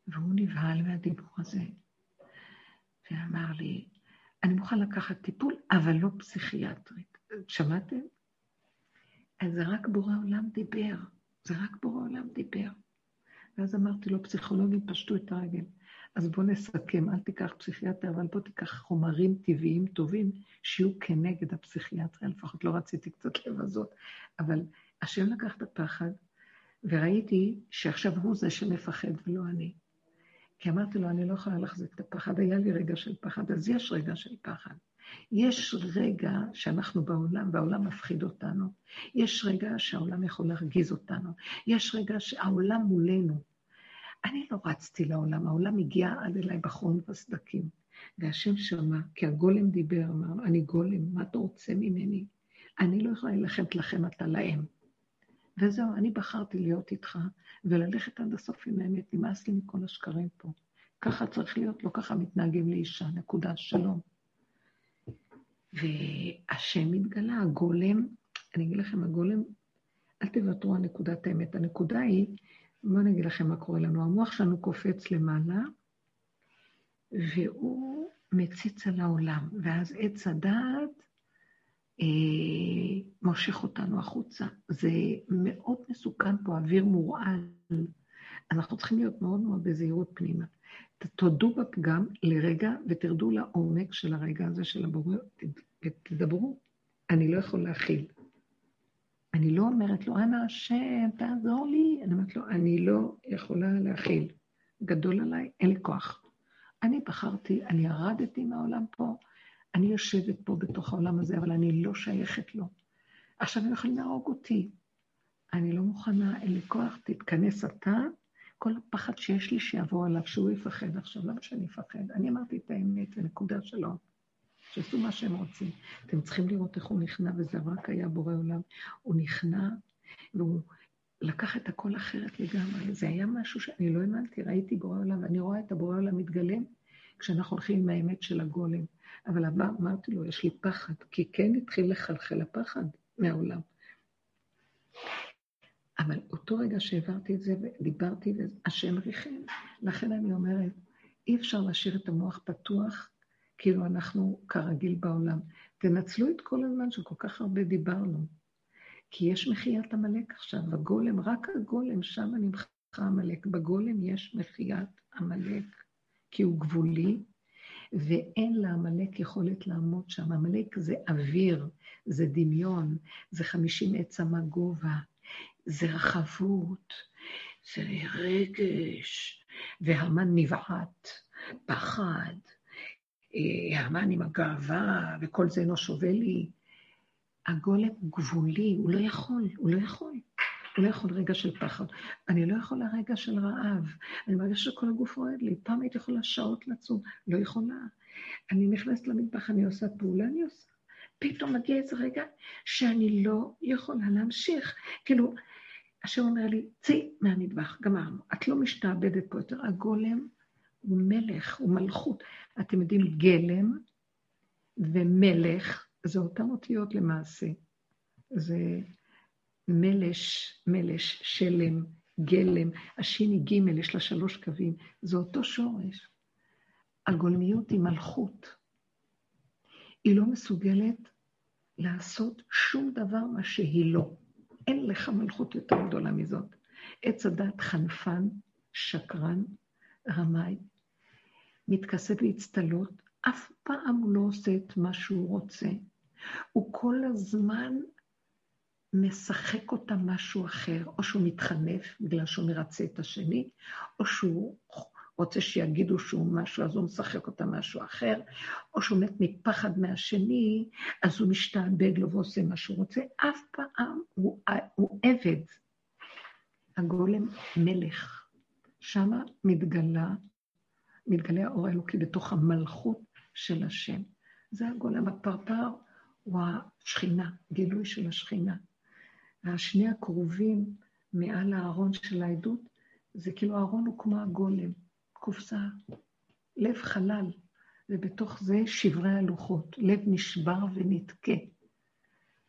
והוא נבהל מהדיבור הזה, ואמר לי, אני מוכן לקחת טיפול, אבל לא פסיכיאטרית. שמעתם? אז זה רק בורא עולם דיבר, זה רק בורא עולם דיבר. ואז אמרתי לו, פסיכולוגים פשטו את הרגל. אז בוא נסכם, אל תיקח פסיכיאטר, אבל בוא תיקח חומרים טבעיים טובים שיהיו כנגד הפסיכיאטריה, לפחות לא רציתי קצת לבזות. אבל השם לקח את הפחד, וראיתי שעכשיו הוא זה שמפחד ולא אני. כי אמרתי לו, אני לא יכולה להחזיק את הפחד, היה לי רגע של פחד, אז יש רגע של פחד. יש רגע שאנחנו בעולם, והעולם מפחיד אותנו. יש רגע שהעולם יכול להרגיז אותנו. יש רגע שהעולם מולנו. אני לא רצתי לעולם, העולם הגיע עד אליי בחון ובסדקים. והשם שמע, כי הגולם דיבר, אמר, אני גולם, מה אתה רוצה ממני? אני לא יכולה ללכת לכם, אתה להם. וזהו, אני בחרתי להיות איתך וללכת עד הסוף עם האמת, נמאס לי מכל השקרים פה. ככה צריך להיות, לא ככה מתנהגים לאישה, נקודה, שלום. והשם מתגלה, הגולם, אני אגיד לכם, הגולם, אל תוותרו על נקודת האמת. הנקודה היא, בואו אני אגיד לכם מה קורה לנו. המוח שלנו קופץ למעלה, והוא מציץ על העולם, ואז עץ הדעת אה, מושך אותנו החוצה. זה מאוד מסוכן פה, אוויר מורעל. אנחנו צריכים להיות מאוד מאוד בזהירות פנימה. תודו בפגם לרגע ותרדו לעומק של הרגע הזה של הבורא ותדברו. אני לא יכול להכיל. אני לא אומרת לו, אנא השם, תעזור לי. אני אומרת לו, אני לא יכולה להכיל. גדול עליי, אין לי כוח. אני בחרתי, אני ירדתי מהעולם פה, אני יושבת פה בתוך העולם הזה, אבל אני לא שייכת לו. עכשיו הם יכולים להרוג אותי. אני לא מוכנה, אין לי כוח, תתכנס אתה, כל הפחד שיש לי שיעבור עליו, שהוא יפחד עכשיו, למה שאני אפחד? אני אמרתי את האמת, ונקודה שלו. שיעשו מה שהם רוצים. אתם צריכים לראות איך הוא נכנע, וזה רק היה בורא עולם. הוא נכנע, והוא לקח את הכל אחרת לגמרי. זה היה משהו שאני לא האמנתי, ראיתי בורא עולם, ואני רואה את הבורא עולם מתגלם כשאנחנו הולכים עם האמת של הגולם. אבל הבא, אמרתי לו, יש לי פחד, כי כן התחיל לחלחל הפחד מהעולם. אבל אותו רגע שהעברתי את זה ודיברתי, והשם ריחם, לכן אני אומרת, אי אפשר להשאיר את המוח פתוח, כאילו אנחנו כרגיל בעולם. תנצלו את כל הזמן שכל כך הרבה דיברנו. כי יש מחיית עמלק עכשיו, הגולם, רק הגולם, שם נמחה עמלק. בגולם יש מחיית עמלק, כי הוא גבולי, ואין לעמלק יכולת לעמוד שם. עמלק זה אוויר, זה דמיון, זה חמישים עץ אמה גובה, זה רחבות, זה רגש, והמן נבעט, פחד, אה, המן עם הגאווה, וכל זה אינו שווה לי. הגולם גבולי, הוא לא יכול, הוא לא יכול. הוא לא יכול רגע של פחד. אני לא יכולה רגע של רעב. אני מרגישה שכל הגוף רועד לי. פעם הייתי יכולה שעות לצום, לא יכולה. אני נכנסת למטבח, אני עושה פעולה, אני עושה. פתאום מגיע איזה רגע שאני לא יכולה להמשיך. כאילו, השם אומר לי, צאי מהמטבח, גמרנו. את לא משתעבדת פה יותר. הגולם הוא מלך, הוא מלכות. אתם יודעים, גלם ומלך, זה אותן אותיות למעשה. זה מלש, מלש, שלם, גלם, השיני גימל, יש לה שלוש קווים, זה אותו שורש. הגולמיות היא מלכות. היא לא מסוגלת לעשות שום דבר מה שהיא לא. אין לך מלכות יותר גדולה מזאת. עץ הדת חנפן, שקרן, רמאי, מתכסה באצטלות, אף פעם לא עושה את מה שהוא רוצה. הוא כל הזמן משחק אותה משהו אחר, או שהוא מתחנף בגלל שהוא מרצה את השני, או שהוא רוצה שיגידו שהוא משהו, אז הוא משחק אותה משהו אחר, או שהוא מת מפחד מהשני, אז הוא משתעבד לו ועושה מה שהוא רוצה. אף פעם הוא, הוא עבד. הגולם מלך. שמה מתגלה, מתגלה האור האלוקי בתוך המלכות של השם. זה הגולם. הפרפר הוא השכינה, גילוי של השכינה. והשני הקרובים מעל הארון של העדות, זה כאילו הארון הוא כמו הגולם. קופסה, לב חלל, ובתוך זה שברי הלוחות, לב נשבר ונתקה.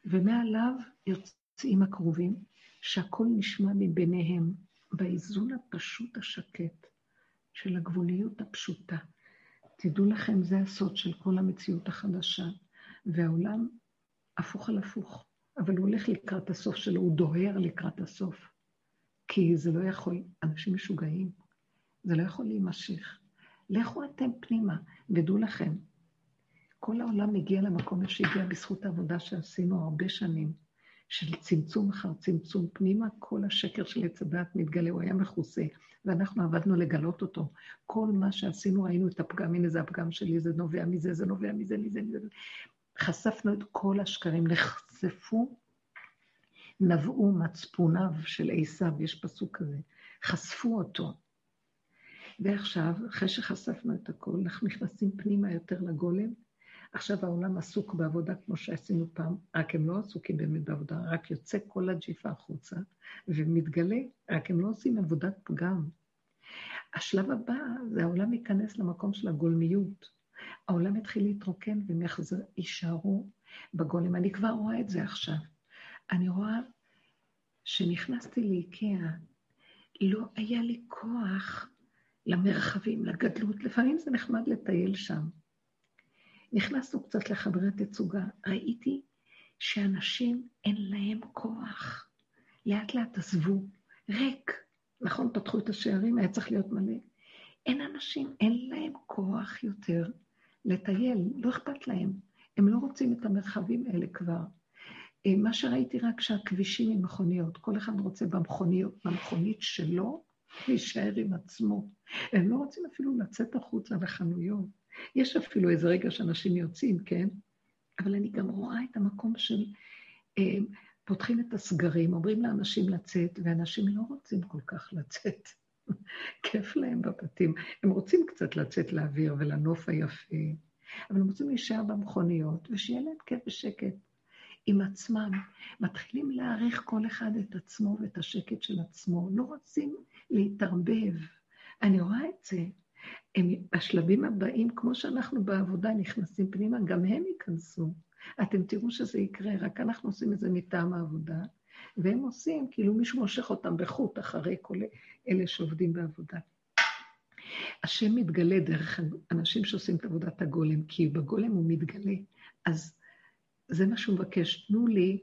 ומעליו יוצאים הקרובים, שהכל נשמע מביניהם, באיזון הפשוט השקט של הגבוליות הפשוטה. תדעו לכם, זה הסוד של כל המציאות החדשה, והעולם הפוך על הפוך, אבל הוא הולך לקראת הסוף שלו, הוא דוהר לקראת הסוף. כי זה לא יכול, אנשים משוגעים, זה לא יכול להימשך. לכו אתם פנימה, ודעו לכם, כל העולם הגיע למקום שהגיע בזכות העבודה שעשינו הרבה שנים, של צמצום אחר צמצום פנימה, כל השקר של עץ הדת מתגלה, הוא היה מכוסה, ואנחנו עבדנו לגלות אותו. כל מה שעשינו, ראינו את הפגם, הנה זה הפגם שלי, זה נובע מזה, זה נובע מזה, מזה, מזה. חשפנו את כל השקרים, נחשפו, נבעו מצפוניו של עשיו, יש פסוק כזה, חשפו אותו. ועכשיו, אחרי שחשפנו את הכל, אנחנו נכנסים פנימה יותר לגולם. עכשיו העולם עסוק בעבודה כמו שעשינו פעם, רק הם לא עסוקים באמת בעבודה, רק יוצא כל הג'יפה החוצה ומתגלה, רק הם לא עושים עבודת פגם. השלב הבא זה העולם ייכנס למקום של הגולמיות. העולם יתחיל להתרוקן והם יישארו בגולם. אני כבר רואה את זה עכשיו. אני רואה שנכנסתי לאיקאה, לא היה לי כוח למרחבים, לגדלות. לפעמים זה נחמד לטייל שם. נכנסנו קצת לחדרי תצוגה, ראיתי שאנשים אין להם כוח. לאט לאט עזבו, ריק. נכון, פתחו את השערים, היה צריך להיות מלא. אין אנשים, אין להם כוח יותר לטייל, לא אכפת להם. הם לא רוצים את המרחבים האלה כבר. אה, מה שראיתי רק שהכבישים עם מכוניות, כל אחד רוצה במכוניות, במכונית שלו להישאר עם עצמו. הם לא רוצים אפילו לצאת החוצה לחנויות. יש אפילו איזה רגע שאנשים יוצאים, כן? אבל אני גם רואה את המקום של... אה, פותחים את הסגרים, אומרים לאנשים לצאת, ואנשים לא רוצים כל כך לצאת. כיף להם בבתים. הם רוצים קצת לצאת לאוויר ולנוף היפה, אבל הם רוצים להישאר במכוניות, ושיהיה להם כיף ושקט עם עצמם. מתחילים להעריך כל אחד את עצמו ואת השקט של עצמו. לא רוצים להתערבב. אני רואה את זה. הם בשלבים הבאים, כמו שאנחנו בעבודה נכנסים פנימה, גם הם ייכנסו. אתם תראו שזה יקרה, רק אנחנו עושים את זה מטעם העבודה, והם עושים, כאילו מישהו מושך אותם בחוט אחרי כל אלה שעובדים בעבודה. השם מתגלה דרך אנשים שעושים את עבודת הגולם, כי בגולם הוא מתגלה. אז זה מה שהוא מבקש, תנו לי,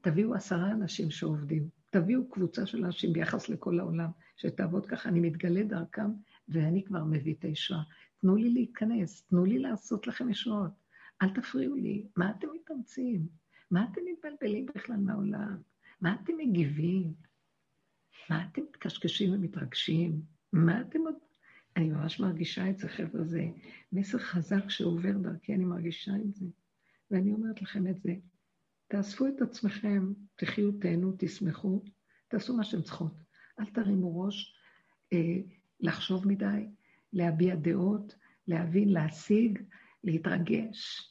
תביאו עשרה אנשים שעובדים, תביאו קבוצה של אנשים ביחס לכל העולם, שתעבוד ככה, אני מתגלה דרכם, ואני כבר מביא את הישועה. תנו לי להיכנס, תנו לי לעשות לכם ישועות. אל תפריעו לי, מה אתם מתאמצים? מה אתם מתבלבלים בכלל מהעולם? מה אתם מגיבים? מה אתם מתקשקשים ומתרגשים? מה אתם עוד... אני ממש מרגישה את זה, חבר'ה, זה מסר חזק שעובר דרכי, אני מרגישה את זה. ואני אומרת לכם את זה. תאספו את עצמכם, תחיו, תהנו, תשמחו, תעשו מה שאתם צריכות. אל תרימו ראש, אה, לחשוב מדי, להביע דעות, להבין, להשיג, להתרגש.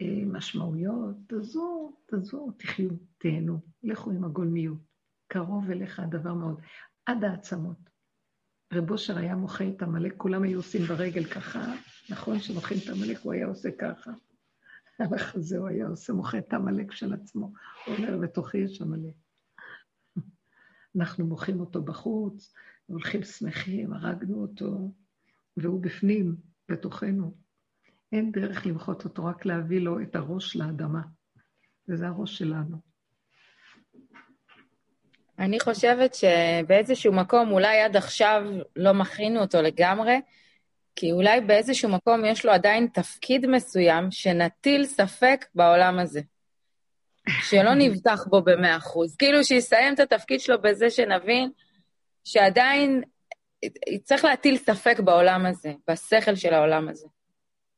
אה, משמעויות, תעזור, תעזור, תחיו, תהנו, לכו עם הגולמיות. קרוב אליך הדבר מאוד, עד העצמות. רב אושר היה מוחה את עמלק, כולם היו עושים ברגל ככה, נכון שמוחים את עמלק, הוא היה עושה ככה. על החזה הוא היה עושה, מוחה את עמלק של עצמו. הוא אומר, בתוכי יש עמלק. אנחנו מוחים אותו בחוץ, הולכים שמחים, הרגנו אותו, והוא בפנים, בתוכנו. אין דרך למחות אותו, רק להביא לו את הראש לאדמה. וזה הראש שלנו. אני חושבת שבאיזשהו מקום, אולי עד עכשיו לא מכינו אותו לגמרי, כי אולי באיזשהו מקום יש לו עדיין תפקיד מסוים שנטיל ספק בעולם הזה. שלא נבטח בו במאה אחוז. כאילו שיסיים את התפקיד שלו בזה שנבין שעדיין צריך להטיל ספק בעולם הזה, בשכל של העולם הזה.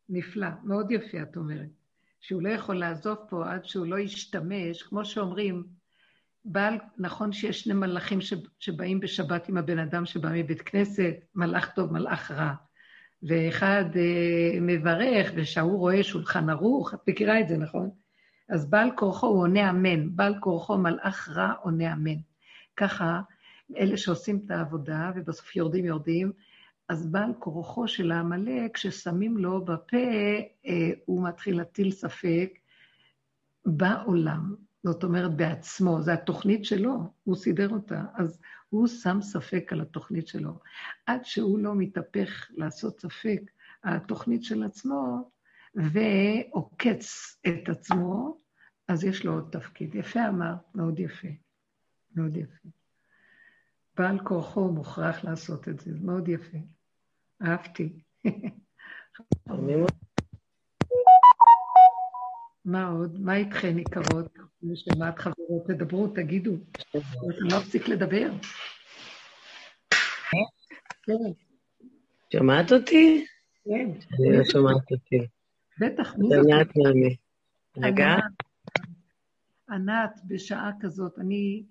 נפלא, מאוד יפה את אומרת. שהוא לא יכול לעזוב פה עד שהוא לא ישתמש, כמו שאומרים, בעל, נכון שיש שני מלאכים שבאים בשבת עם הבן אדם שבא מבית כנסת, מלאך טוב, מלאך רע. ואחד אה, מברך, ושהוא רואה שולחן ערוך, את מכירה את זה, נכון? אז בעל כורחו הוא עונה אמן, בעל כורחו מלאך רע עונה אמן. ככה, אלה שעושים את העבודה, ובסוף יורדים יורדים, אז בעל כורחו של העמלק, כששמים לו בפה, אה, הוא מתחיל להטיל ספק בעולם. זאת אומרת, בעצמו, זו התוכנית שלו, הוא סידר אותה, אז הוא שם ספק על התוכנית שלו. עד שהוא לא מתהפך לעשות ספק על התוכנית של עצמו, ועוקץ את עצמו, אז יש לו עוד תפקיד. יפה אמר, מאוד יפה. מאוד יפה. בעל כורחו מוכרח לעשות את זה, מאוד יפה. אהבתי. מה עוד? מה איתכן, יקרות? שמעת חברות, תדברו, תגידו. אתה לא מפסיק לדבר. כן. שמעת אותי? כן. אני לא שומעת אותי. בטח, מי זאת? ענת נעמי. רגע. ענת, בשעה כזאת, אני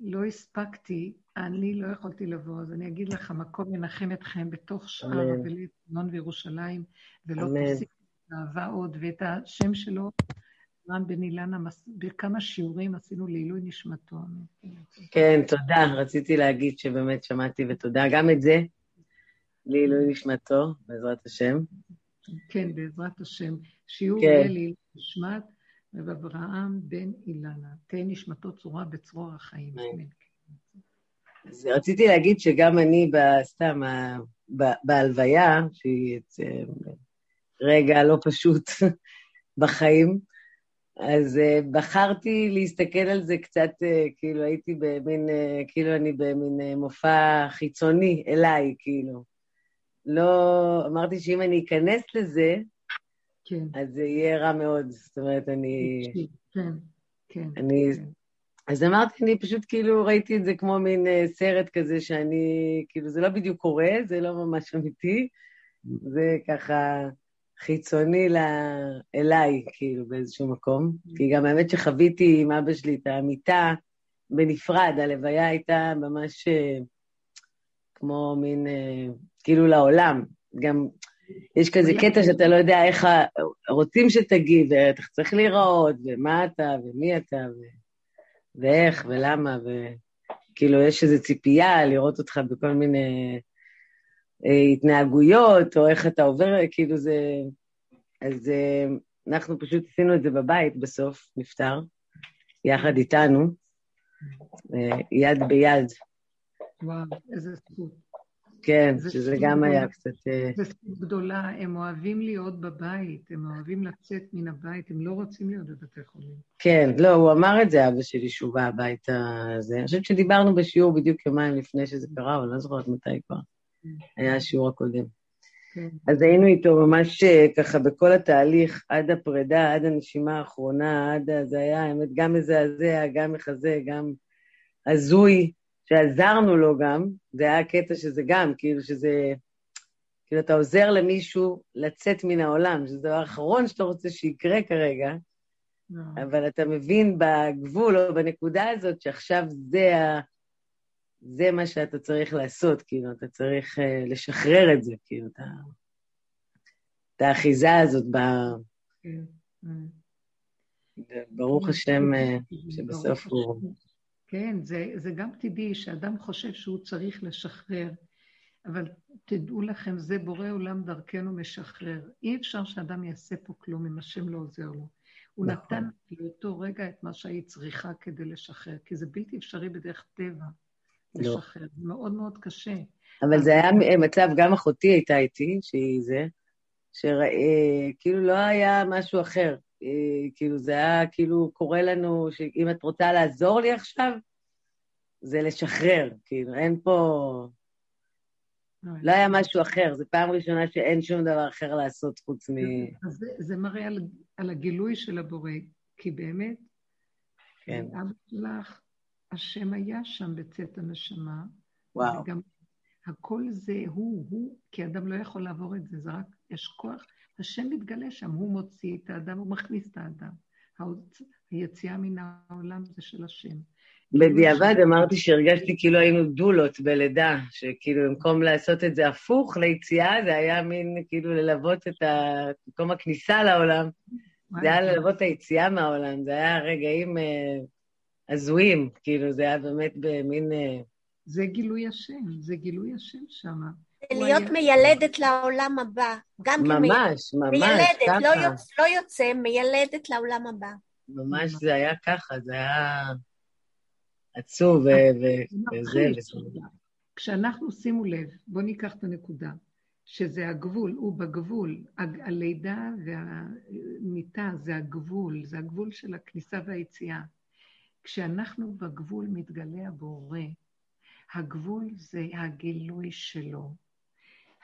לא הספקתי, אני לא יכולתי לבוא, אז אני אגיד לך, המקום ינחם אתכם בתוך שאר אבלי ציון וירושלים, ולא תוסיף את האהבה עוד, ואת השם שלו, רן בן אילנה, בכמה שיעורים עשינו לעילוי נשמתו. כן, תודה. רציתי להגיד שבאמת שמעתי, ותודה. גם את זה, לעילוי נשמתו, בעזרת השם. כן, בעזרת השם. שיעור כן. לעילוי נשמת. רב אברהם בן אילנה, תהא נשמתו צורה בצרור החיים. אז רציתי להגיד שגם אני, סתם, בהלוויה, שהיא רגע לא פשוט בחיים, אז בחרתי להסתכל על זה קצת, כאילו הייתי במין, כאילו אני במין מופע חיצוני אליי, כאילו. לא, אמרתי שאם אני אכנס לזה, כן. אז זה יהיה רע מאוד. זאת אומרת, אני... כן, כן. אני... כן. אז אמרתי, אני פשוט כאילו ראיתי את זה כמו מין uh, סרט כזה שאני, כאילו, זה לא בדיוק קורה, זה לא ממש אמיתי, זה ככה חיצוני לה, אליי, כאילו, באיזשהו מקום. כי גם האמת שחוויתי עם אבא שלי את המיטה בנפרד, הלוויה הייתה ממש uh, כמו מין, uh, כאילו לעולם. גם יש כזה קטע שאתה לא יודע איך רוצים שתגיב, ואיך צריך להיראות, ומה אתה, ומי אתה, ו... ואיך, ולמה, וכאילו יש איזו ציפייה לראות אותך בכל מיני אה, התנהגויות, או איך אתה עובר, כאילו זה... אז אה, אנחנו פשוט עשינו את זה בבית בסוף, נפטר, יחד איתנו, אה, יד ביד. וואו, איזה זכות. כן, שזה גם היה קצת... אה, זו זכות גדולה, הם אוהבים להיות בבית, הם אוהבים לצאת מן הבית, הם לא רוצים להיות בבתי חולים. כן, לא, הוא אמר את זה, אבא שלי, שהוא בא הביתה הזה. אני חושבת שדיברנו בשיעור בדיוק יומיים לפני שזה קרה, אבל לא זוכרת מתי כבר. היה השיעור הקודם. כן. אז היינו איתו ממש אה, ככה בכל התהליך, עד הפרידה, עד הנשימה האחרונה, עד... זה היה, האמת, גם מזעזע, גם מחזה, גם הזוי. שעזרנו לו גם, זה היה הקטע שזה גם, כאילו שזה, כאילו אתה עוזר למישהו לצאת מן העולם, שזה הדבר האחרון שאתה רוצה שיקרה כרגע, אה. אבל אתה מבין בגבול או בנקודה הזאת שעכשיו זה, ה... זה מה שאתה צריך לעשות, כאילו, אתה צריך uh, לשחרר את זה, כאילו, את, ה... את האחיזה הזאת ב... כן, כן. ברוך השם שבסוף הוא... כן, זה, זה גם טבעי שאדם חושב שהוא צריך לשחרר, אבל תדעו לכם, זה בורא עולם דרכנו משחרר. אי אפשר שאדם יעשה פה כלום אם השם לא עוזר לו. הוא נכון. נתן לאותו רגע את מה שהיית צריכה כדי לשחרר, כי זה בלתי אפשרי בדרך טבע. לשחרר, זה מאוד מאוד קשה. אבל זה היה מצב, גם אחותי הייתה איתי, שהיא זה, שכאילו לא היה משהו אחר. אה, כאילו, זה היה כאילו קורה לנו, שאם את רוצה לעזור לי עכשיו, זה לשחרר, כאילו, אין פה... לא היה משהו אחר, זו פעם ראשונה שאין שום דבר אחר לעשות חוץ מ... זה, זה מראה על, על הגילוי של הבורא, כי באמת, כן. אבא שלך, השם היה שם בצאת הנשמה. וואו. וגם הכל זה הוא, הוא, כי אדם לא יכול לעבור את זה, זה רק, יש כוח השם מתגלה שם, הוא מוציא את האדם, הוא מכניס את האדם. היציאה מן העולם זה של השם. בדיעבד אמרתי שהרגשתי כאילו היינו דולות בלידה, שכאילו במקום לעשות את זה הפוך ליציאה, זה היה מין כאילו ללוות את ה... במקום הכניסה לעולם, זה היה ללוות את היציאה מהעולם, זה היה רגעים אה, הזויים, כאילו זה היה באמת במין... אה, זה גילוי השם, זה גילוי השם שם. להיות היה... מיילדת לעולם הבא. גם ממש, כמי... ממש, מיילדת, ככה. לא, יוצ... לא יוצא, מיילדת לעולם הבא. ממש זה היה ככה, זה היה עצוב וזה. כשאנחנו, שימו לב, בואו ניקח את הנקודה, שזה הגבול, הוא בגבול, הלידה והמיטה זה הגבול, זה הגבול של הכניסה והיציאה. כשאנחנו בגבול מתגלה הבורא, הגבול זה הגילוי שלו.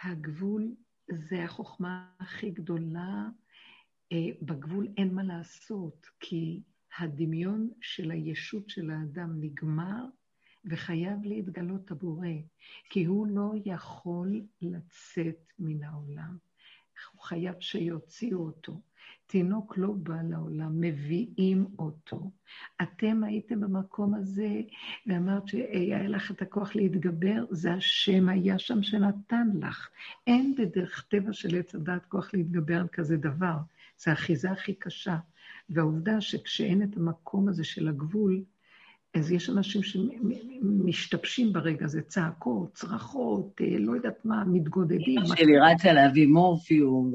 הגבול זה החוכמה הכי גדולה. אה, בגבול אין מה לעשות, כי הדמיון של הישות של האדם נגמר, וחייב להתגלות הבורא, כי הוא לא יכול לצאת מן העולם. הוא חייב שיוציאו אותו. תינוק לא בא לעולם, מביאים אותו. אתם הייתם במקום הזה ואמרת שהיה לך את הכוח להתגבר, זה השם היה שם שנתן לך. אין בדרך טבע של עץ הדעת כוח להתגבר על כזה דבר. זה האחיזה הכי קשה. והעובדה שכשאין את המקום הזה של הגבול, אז יש אנשים שמשתבשים ברגע הזה, צעקות, צרחות, אה, לא יודעת מה, מתגודדים. אמא שלי רצה להביא מורפיום,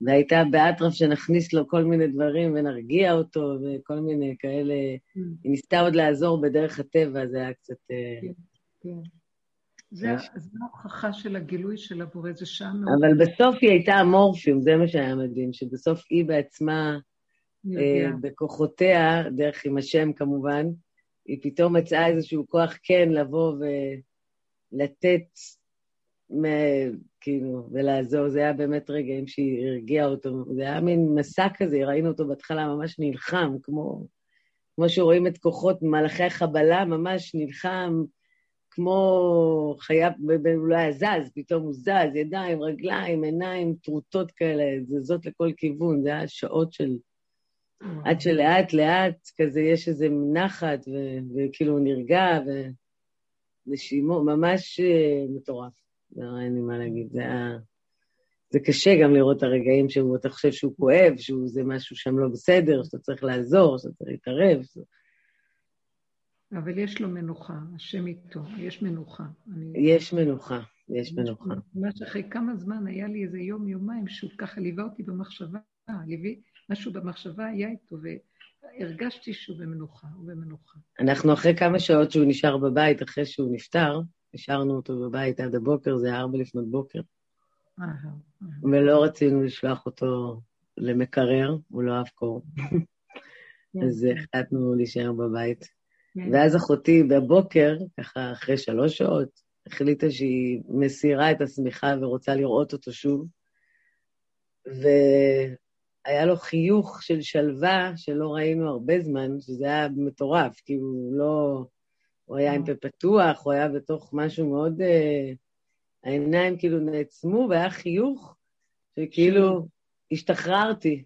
והייתה באטרף שנכניס לו כל מיני דברים ונרגיע אותו, וכל מיני כאלה. Mm. היא ניסתה עוד לעזור בדרך הטבע, זה היה קצת... אה, כן, כן. זה ההוכחה של הגילוי של הבורא, זה מאוד... אבל בסוף היא הייתה המורפיום, זה מה שהיה מדהים, שבסוף היא בעצמה, אה, בכוחותיה, דרך עם השם כמובן, היא פתאום מצאה איזשהו כוח כן לבוא ולתת כאילו, ולעזור, זה היה באמת רגעים שהיא הרגיעה אותו, זה היה מין מסע כזה, ראינו אותו בהתחלה ממש נלחם, כמו, כמו שרואים את כוחות מלאכי החבלה, ממש נלחם, כמו חיה, לא היה זז, פתאום הוא זז, ידיים, רגליים, עיניים, טרוטות כאלה, זזות לכל כיוון, זה היה שעות של... עד שלאט לאט כזה יש איזה נחת, וכאילו הוא נרגע, ונשימו, ממש אה, מטורף. לא, אין לי מה להגיד. זה, היה... זה קשה גם לראות את הרגעים שבו אתה חושב שהוא כואב, שזה משהו שם לא בסדר, שאתה צריך לעזור, שאתה צריך להתערב. אבל יש לו מנוחה, השם איתו, יש מנוחה. אני... יש מנוחה, יש מנוחה. ממש אחרי כמה זמן היה לי איזה יום, יומיים, שהוא ככה ליווה אותי במחשבה, ליווי, משהו במחשבה היה איתו, והרגשתי שהוא במנוחה, הוא במנוחה. אנחנו אחרי כמה שעות שהוא נשאר בבית, אחרי שהוא נפטר, השארנו אותו בבית עד הבוקר, זה היה ארבע לפנות בוקר. ולא רצינו לשלוח אותו למקרר, הוא לא אהב קור. אז. החלטנו להישאר בבית. כן. ואז אחותי בבוקר, ככה אחרי שלוש שעות, החליטה שהיא מסירה את השמיכה ורוצה לראות אותו שוב. והיה לו חיוך של שלווה שלא ראינו הרבה זמן, שזה היה מטורף, כי הוא לא... הוא היה עם אה. פה פתוח, הוא היה בתוך משהו מאוד... Uh, העיניים כאילו נעצמו, והיה חיוך שכאילו השתחררתי.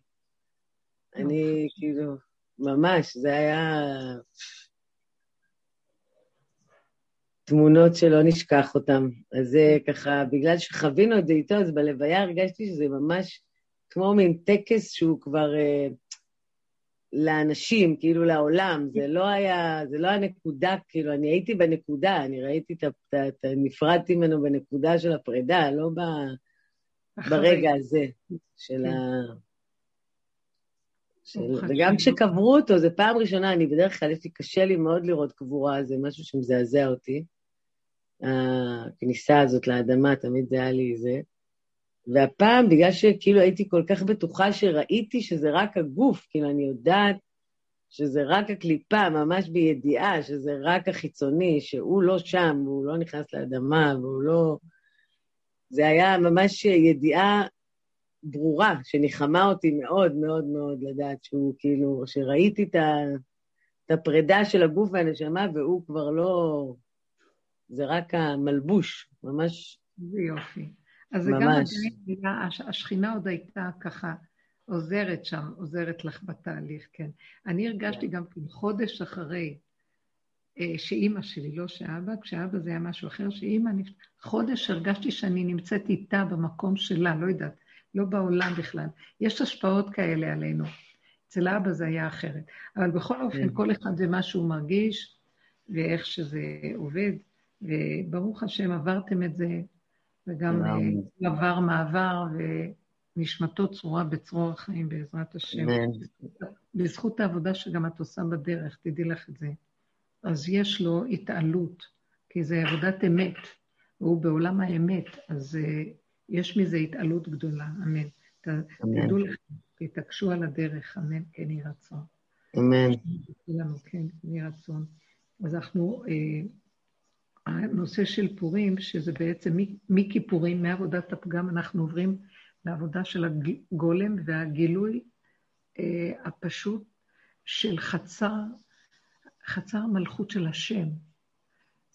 אני כאילו, ממש, זה היה... תמונות שלא נשכח אותן. אז זה ככה, בגלל שחווינו את זה איתו, אז בלוויה הרגשתי שזה ממש כמו מין טקס שהוא כבר... Uh, לאנשים, כאילו לעולם, זה לא היה, זה לא הנקודה, כאילו, אני הייתי בנקודה, אני ראיתי את, את, נפרדתי ממנו בנקודה של הפרידה, לא ב, ברגע הזה של ה... של, וגם כשקברו אותו, זו פעם ראשונה, אני בדרך כלל, יש לי קשה לי מאוד לראות קבורה, זה משהו שמזעזע אותי. הכניסה הזאת לאדמה, תמיד זה היה לי זה. והפעם, בגלל שכאילו הייתי כל כך בטוחה שראיתי שזה רק הגוף, כאילו אני יודעת שזה רק הקליפה, ממש בידיעה שזה רק החיצוני, שהוא לא שם, והוא לא נכנס לאדמה, והוא לא... זה היה ממש ידיעה ברורה, שניחמה אותי מאוד מאוד מאוד לדעת שהוא כאילו, שראיתי את, ה... את הפרידה של הגוף והנשמה, והוא כבר לא... זה רק המלבוש, ממש... זה יופי. אז זה גם עדיין, השכינה עוד הייתה ככה עוזרת שם, עוזרת לך בתהליך, כן. אני הרגשתי גם כן חודש אחרי אה, שאימא שלי, לא שאבא, כשאבא זה היה משהו אחר, שאימא, חודש הרגשתי שאני נמצאת איתה במקום שלה, לא יודעת, לא בעולם בכלל. יש השפעות כאלה עלינו. אצל אבא זה היה אחרת. אבל בכל אופן, כן. כל אחד זה מה שהוא מרגיש ואיך שזה עובד. וברוך השם, עברתם את זה, וגם אה, עבר מעבר, ונשמתו צרורה בצרור החיים בעזרת השם. בזכות העבודה שגם את עושה בדרך, תדעי לך את זה. אז יש לו התעלות, כי זה עבודת אמת, והוא בעולם האמת, אז uh, יש מזה התעלות גדולה, אמן. תדעו לכם, תתעקשו על הדרך, אמן, כן יהי רצון. אמן. כן, יהי רצון. אז אנחנו, uh, הנושא של פורים, שזה בעצם מכיפורים, מעבודת הפגם, אנחנו עוברים לעבודה של הגולם והגילוי uh, הפשוט של חצר, חצר מלכות של השם,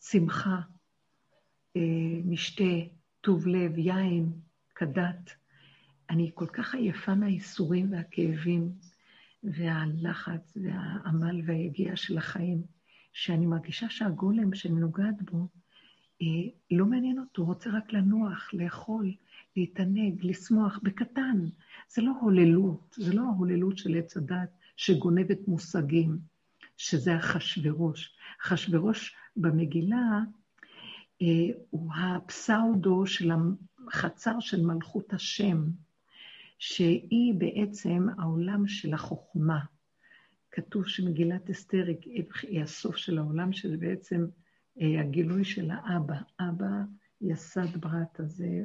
שמחה, uh, משתה, טוב לב, יין, כדת. אני כל כך עייפה מהייסורים והכאבים והלחץ והעמל והיגיעה של החיים. שאני מרגישה שהגולם שאני נוגעת בו, אה, לא מעניין אותו, רוצה רק לנוח, לאכול, להתענג, לשמוח, בקטן. זה לא הוללות, זה לא ההוללות של עץ הדת שגונבת מושגים, שזה אחשורוש. אחשורוש במגילה אה, הוא הפסאודו של החצר של מלכות השם, שהיא בעצם העולם של החוכמה. כתוב שמגילת אסתר היא הסוף של העולם, שזה בעצם אה, הגילוי של האבא. אבא יסד ברטה, זה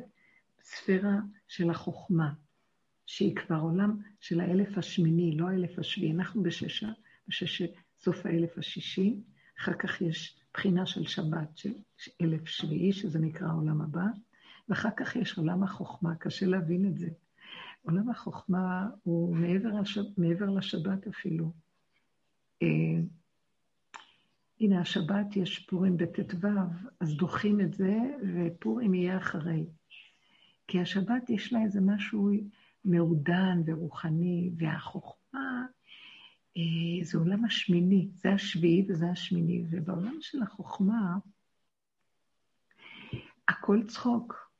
ספירה של החוכמה, שהיא כבר עולם של האלף השמיני, לא האלף השביעי. אנחנו בששה, בשש, סוף האלף השישי, אחר כך יש בחינה של שבת של אלף שביעי, שזה נקרא העולם הבא, ואחר כך יש עולם החוכמה, קשה להבין את זה. עולם החוכמה הוא מעבר, לשב, מעבר לשבת אפילו. אה, הנה, השבת יש פורים בט"ו, אז דוחים את זה, ופורים יהיה אחרי. כי השבת יש לה איזה משהו מעודן ורוחני, והחוכמה אה, זה עולם השמיני, זה השביעי וזה השמיני, ובעולם של החוכמה הכל צחוק.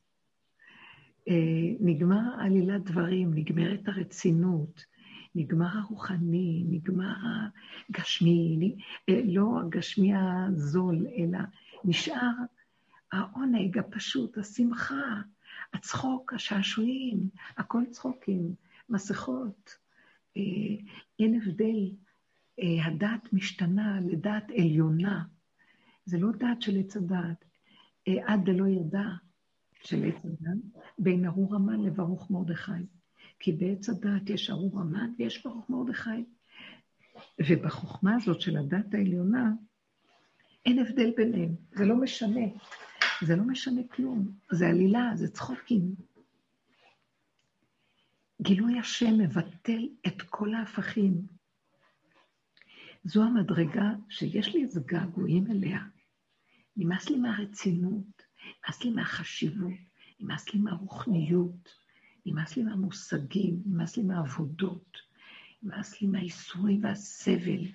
אה, נגמר עלילת דברים, נגמרת הרצינות, נגמר הרוחני, נגמר הגשמי, אה, לא הגשמי הזול, אלא נשאר העונג הפשוט, השמחה, הצחוק, השעשועים, הכל צחוקים, מסכות. אה, אין הבדל, אה, הדת משתנה לדת עליונה. זה לא דת של עץ הדת, עד דלא ידע של עץ הדת, בין ארור המן לברוך מרדכי. כי בעץ הדת יש ארור המן ויש ברוך מרדכי. ובחוכמה הזאת של הדת העליונה, אין הבדל ביניהם, זה לא משנה. זה לא משנה כלום, זה עלילה, זה צחוקים. גילוי השם מבטל את כל ההפכים. זו המדרגה שיש לי איזה געגועים אליה. נמאס לי מהרצינות, נמאס לי מהחשיבות, נמאס לי מהרוחניות. נמאס לי מהמושגים, נמאס לי מהעבודות, נמאס לי מהייסורים והסבל.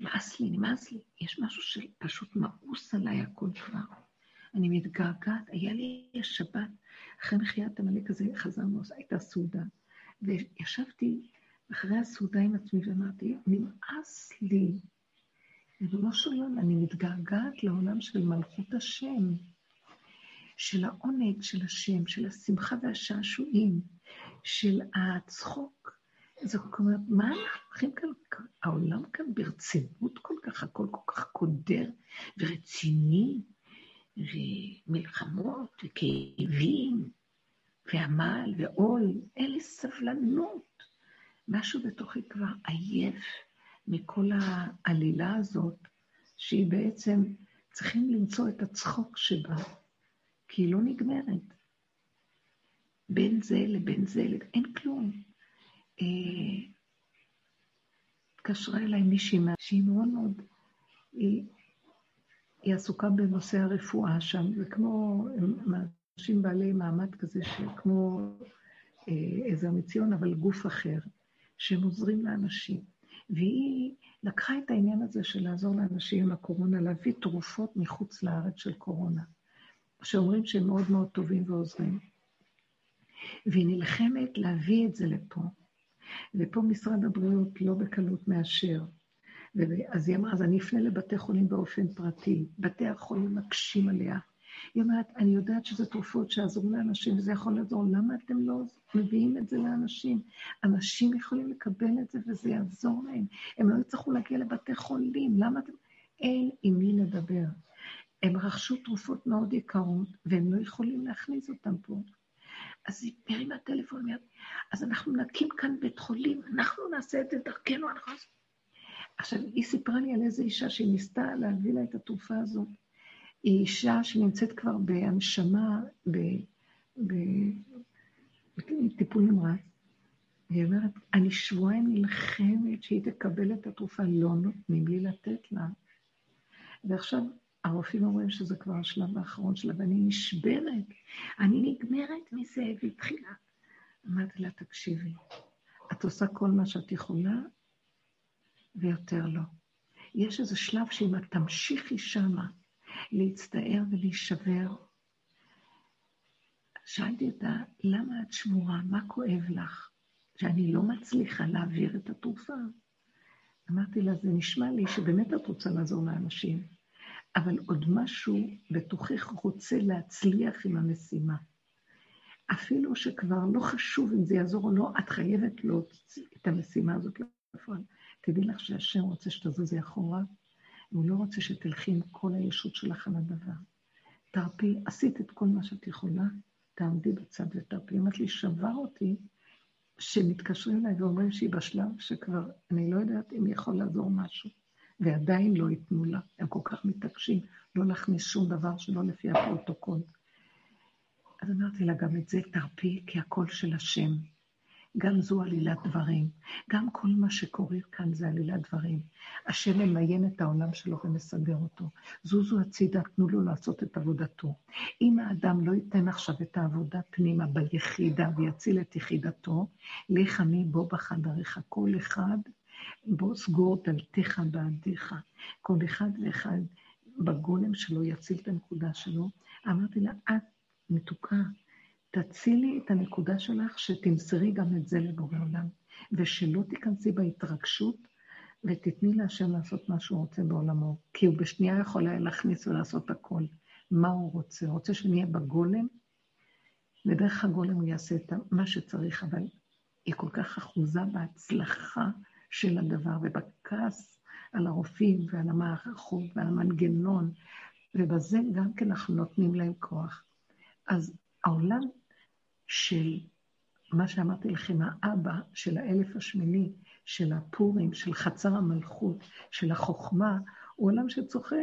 נמאס לי, נמאס לי. יש משהו שפשוט מאוס עליי הכל כבר. אני מתגעגעת, היה לי שבת, אחרי מחיית עמלק הזה חזרנו, הייתה סעודה, וישבתי אחרי הסעודה עם עצמי ואמרתי, נמאס לי. ריבונו של עולם, אני מתגעגעת לעולם של מלכות השם. של העונג של השם, של השמחה והשעשועים, של הצחוק. זאת אומרת, מה אנחנו הולכים כאן, העולם כאן ברצינות כל כך, הכל כל כך קודר ורציני, ומלחמות וכאבים, ועמל ועול, אין לי סבלנות. משהו בתוכי כבר עייף מכל העלילה הזאת, שהיא בעצם, צריכים למצוא את הצחוק שבה. כי היא לא נגמרת. בין זה לבין זה, אין כלום. אה, התקשרה אליי מישהי שהיא מאוד מאוד, היא, היא עסוקה בנושא הרפואה שם, זה כמו אנשים בעלי מעמד כזה, כמו אה, עזר מציון, אבל גוף אחר, שהם עוזרים לאנשים. והיא לקחה את העניין הזה של לעזור לאנשים עם הקורונה, להביא תרופות מחוץ לארץ של קורונה. שאומרים שהם מאוד מאוד טובים ועוזרים. והיא נלחמת להביא את זה לפה. ופה משרד הבריאות לא בקלות מאשר. אז היא אמרה, אז אני אפנה לבתי חולים באופן פרטי. בתי החולים מקשים עליה. היא אומרת, אני יודעת שזה תרופות שעזרו לאנשים וזה יכול לעזור, למה אתם לא מביאים את זה לאנשים? אנשים יכולים לקבל את זה וזה יעזור להם. הם לא יצטרכו להגיע לבתי חולים, למה אתם... אין עם מי לדבר. הם רכשו תרופות מאוד יקרות, והם לא יכולים להכניס אותן פה. אז היא מרימה טלפון, אז אנחנו נקים כאן בית חולים, אנחנו נעשה את זה דרכנו, אנחנו... עכשיו, היא סיפרה לי על איזו אישה שהיא ניסתה להביא לה את התרופה הזאת. היא אישה שנמצאת כבר בהנשמה, בטיפול נמרץ. והיא אומרת, אני שבועיים נלחמת שהיא תקבל את התרופה, לא נותנים לי לתת לה. ועכשיו הרופאים אומרים שזה כבר השלב האחרון שלה, ואני נשברת, אני נגמרת מזה, והתחילה. אמרתי לה, תקשיבי, את עושה כל מה שאת יכולה, ויותר לא. יש איזה שלב שאם את תמשיכי שמה להצטער ולהישבר, שאלתי אותה, למה את שבורה? מה כואב לך? שאני לא מצליחה להעביר את התרופה. אמרתי לה, זה נשמע לי שבאמת את רוצה לעזור לאנשים, אבל עוד משהו בתוכך רוצה להצליח עם המשימה. אפילו שכבר לא חשוב אם זה יעזור או לא, את חייבת להוציא את המשימה הזאת לפועל. תדעי לך שהשם רוצה שתזוזי אחורה, והוא לא רוצה שתלכי עם כל הישות שלך על הדבר. תרפי, עשית את כל מה שאת יכולה, תעמדי בצד ותרפי. אמרת לי, שבר אותי, שמתקשרים אליי ואומרים שהיא בשלב שכבר, אני לא יודעת אם יכול לעזור משהו. ועדיין לא ייתנו לה. הם כל כך מתעקשים לא להכניס שום דבר שלא לפי הפרוטוקול. אז אמרתי לה, גם את זה תרפי, כי הכל של השם. גם זו עלילת דברים. גם כל מה שקורה כאן זה עלילת דברים. השם ממיין את העולם שלו ומסדר אותו. זוזו הצידה, תנו לו לעשות את עבודתו. אם האדם לא ייתן עכשיו את העבודה פנימה ביחידה ויציל את יחידתו, לך אני בו בחדריך. כל אחד בוא סגור דלתיך בעדיך. כל אחד ואחד בגולם שלו יציל את הנקודה שלו. אמרתי לה, את מתוקה, תצילי את הנקודה שלך, שתמסרי גם את זה לבורא עולם, ושלא תיכנסי בהתרגשות, ותתני להשם לעשות מה שהוא רוצה בעולמו, כי הוא בשנייה יכול היה להכניס ולעשות הכל. מה הוא רוצה? הוא רוצה שנהיה בגולם, ודרך הגולם הוא יעשה את מה שצריך, אבל היא כל כך אחוזה בהצלחה של הדבר, ובכעס על הרופאים ועל המערכות ועל המנגנון, ובזה גם כן אנחנו נותנים להם כוח. אז העולם של מה שאמרתי לכם, האבא של האלף השמיני, של הפורים, של חצר המלכות, של החוכמה, הוא עולם שצוחק,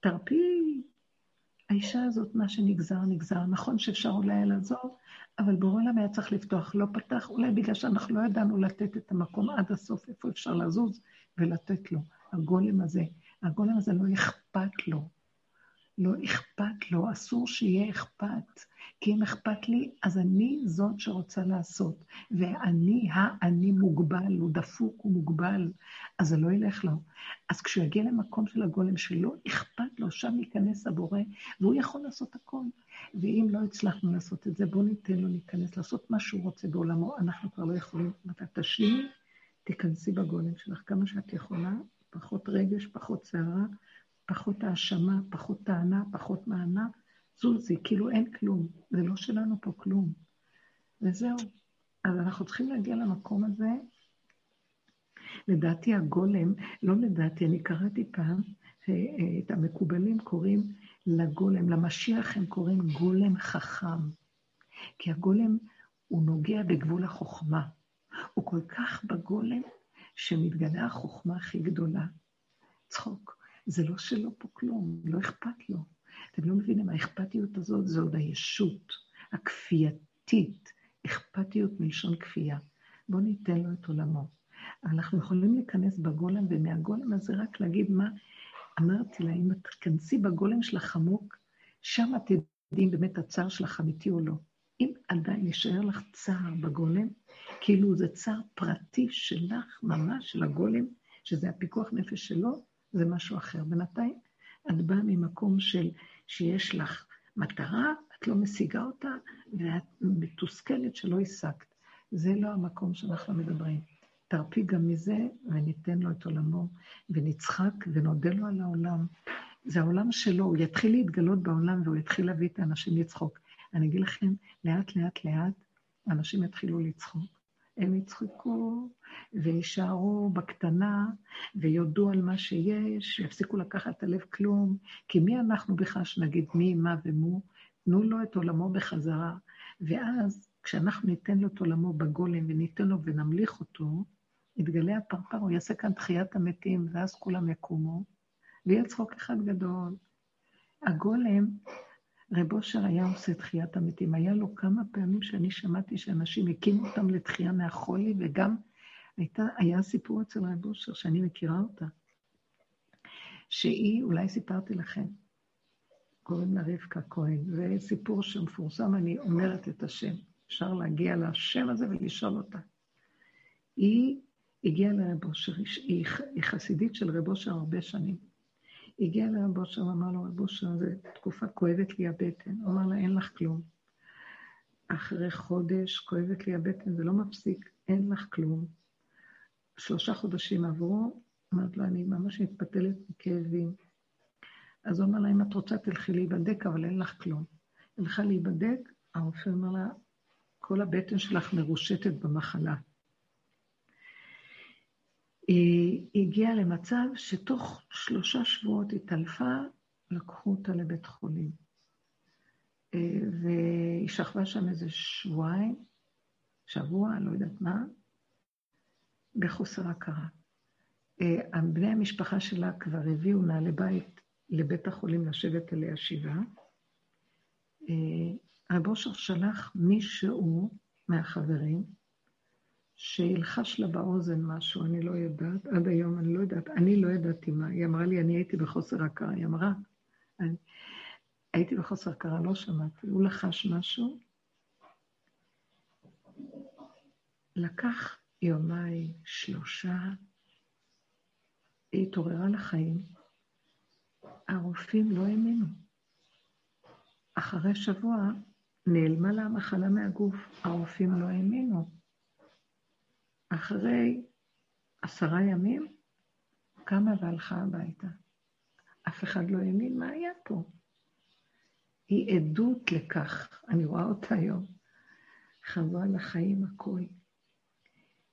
תרפי. האישה הזאת, מה שנגזר, נגזר. נכון שאפשר אולי לעזור, אבל בורא עולם היה צריך לפתוח, לא פתח, אולי בגלל שאנחנו לא ידענו לתת את המקום עד הסוף, איפה אפשר לזוז, ולתת לו. הגולם הזה, הגולם הזה לא אכפת לו. לא אכפת לו, אסור שיהיה אכפת. כי אם אכפת לי, אז אני זאת שרוצה לעשות. ואני, האני מוגבל, הוא דפוק, הוא מוגבל, אז זה לא ילך לו. אז כשהוא יגיע למקום של הגולם שלא אכפת לו, שם ייכנס הבורא, והוא יכול לעשות הכל. ואם לא הצלחנו לעשות את זה, בואו ניתן לו להיכנס, לעשות מה שהוא רוצה בעולמו. אנחנו כבר לא יכולים. מתי תשלימי, תיכנסי בגולם שלך כמה שאת יכולה, פחות רגש, פחות סערה, פחות האשמה, פחות טענה, פחות מענה. זוזי, כאילו אין כלום. זה לא שלנו פה כלום. וזהו. אז אנחנו צריכים להגיע למקום הזה. לדעתי הגולם, לא לדעתי, אני קראתי פעם, את המקובלים קוראים לגולם, למשיח הם קוראים גולם חכם. כי הגולם הוא נוגע בגבול החוכמה. הוא כל כך בגולם, שמתגלה החוכמה הכי גדולה. צחוק. זה לא שלא פה כלום, לא אכפת לו. אתם לא מבינים, האכפתיות הזאת זה עוד הישות הכפייתית, אכפתיות מלשון כפייה. בואו ניתן לו את עולמו. אנחנו יכולים להיכנס בגולם, ומהגולם הזה רק להגיד מה אמרתי לה, אם את תכנסי בגולם שלך עמוק, שם את תדעי אם באמת הצער שלך אמיתי או לא. אם עדיין יישאר לך צער בגולם, כאילו זה צער פרטי שלך, ממש, של הגולם, שזה הפיקוח נפש שלו, זה משהו אחר. בינתיים את באה ממקום של שיש לך מטרה, את לא משיגה אותה, ואת מתוסכלת שלא השגת. זה לא המקום שאנחנו מדברים. תרפי גם מזה, וניתן לו את עולמו, ונצחק ונודה לו על העולם. זה העולם שלו, הוא יתחיל להתגלות בעולם והוא יתחיל להביא את האנשים לצחוק. אני אגיד לכם, לאט לאט לאט אנשים יתחילו לצחוק. הם יצחקו ויישארו בקטנה ויודו על מה שיש, ויפסיקו לקחת את הלב כלום, כי מי אנחנו בכלל שנגיד מי, מה ומו? תנו לו את עולמו בחזרה, ואז כשאנחנו ניתן לו את עולמו בגולם וניתן לו ונמליך אותו, יתגלה הפרפר, הוא יעשה כאן תחיית המתים, ואז כולם יקומו, ויהיה צחוק אחד גדול. הגולם, רב אושר היה עושה תחיית המתים. היה לו כמה פעמים שאני שמעתי שאנשים הקימו אותם לתחייה מהחולי, וגם הייתה, היה סיפור אצל רב אושר, שאני מכירה אותה, שהיא, אולי סיפרתי לכם, קוראים לה רבקה כהן, זה סיפור שמפורסם, אני אומרת את השם. אפשר להגיע לשם הזה ולשאול אותה. היא הגיעה לרב אושר, היא, היא חסידית של רב אושר הרבה שנים. הגיע לרב אושר ואמר לו, רב אושר, זו תקופה כואבת לי הבטן. הוא אמר לה, אין לך כלום. אחרי חודש כואבת לי הבטן, זה לא מפסיק, אין לך כלום. שלושה חודשים עברו, אמרת לו, אני ממש מתפתלת מכאבים. אז הוא אמר לה, אם את רוצה, תלכי להיבדק, אבל אין לך כלום. הלכה להיבדק, הרופא אמר לה, כל הבטן שלך מרושתת במחלה. היא הגיעה למצב שתוך שלושה שבועות התעלפה, לקחו אותה לבית חולים. אה, והיא שכבה שם איזה שבועיים, שבוע, לא יודעת מה, בחוסר הכרה. אה, בני המשפחה שלה כבר הביאו נעלי בית לבית החולים לשבת עליה שבעה. אה, רב אושר שלח מישהו מהחברים, שילחש לה באוזן משהו, אני לא יודעת, עד היום אני לא יודעת, אני לא ידעתי מה, היא אמרה לי, אני הייתי בחוסר הכרה, היא אמרה, אני, הייתי בחוסר הכרה, לא שמעתי, הוא לחש משהו, לקח יומיים, שלושה, היא התעוררה לחיים, הרופאים לא האמינו. אחרי שבוע נעלמה לה המחלה מהגוף, הרופאים לא האמינו. אחרי עשרה ימים, קמה והלכה הביתה. אף אחד לא האמין מה היה פה. היא עדות לכך, אני רואה אותה היום. חזרה לחיים הכול.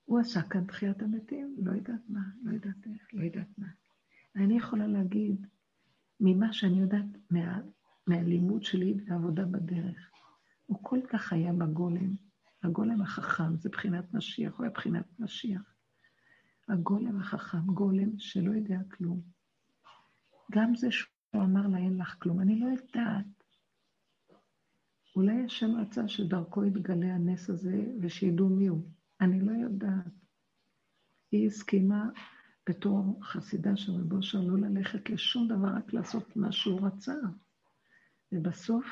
הוא עשה כאן תחיית המתים, לא יודעת מה, לא יודעת איך, לא יודעת מה. אני יכולה להגיד, ממה שאני יודעת מה, מהלימוד שלי והעבודה בדרך, הוא כל כך היה בגולם, הגולם החכם, זה בחינת משיח, הוא היה בחינת משיח. הגולם החכם, גולם שלא יודע כלום. גם זה שהוא אמר לה, אין לך כלום, אני לא יודעת. אולי השם רצה שדרכו יתגלה הנס הזה ושידעו מי הוא. אני לא יודעת. היא הסכימה בתור חסידה של רבו אושר לא ללכת לשום דבר, רק לעשות מה שהוא רצה. ובסוף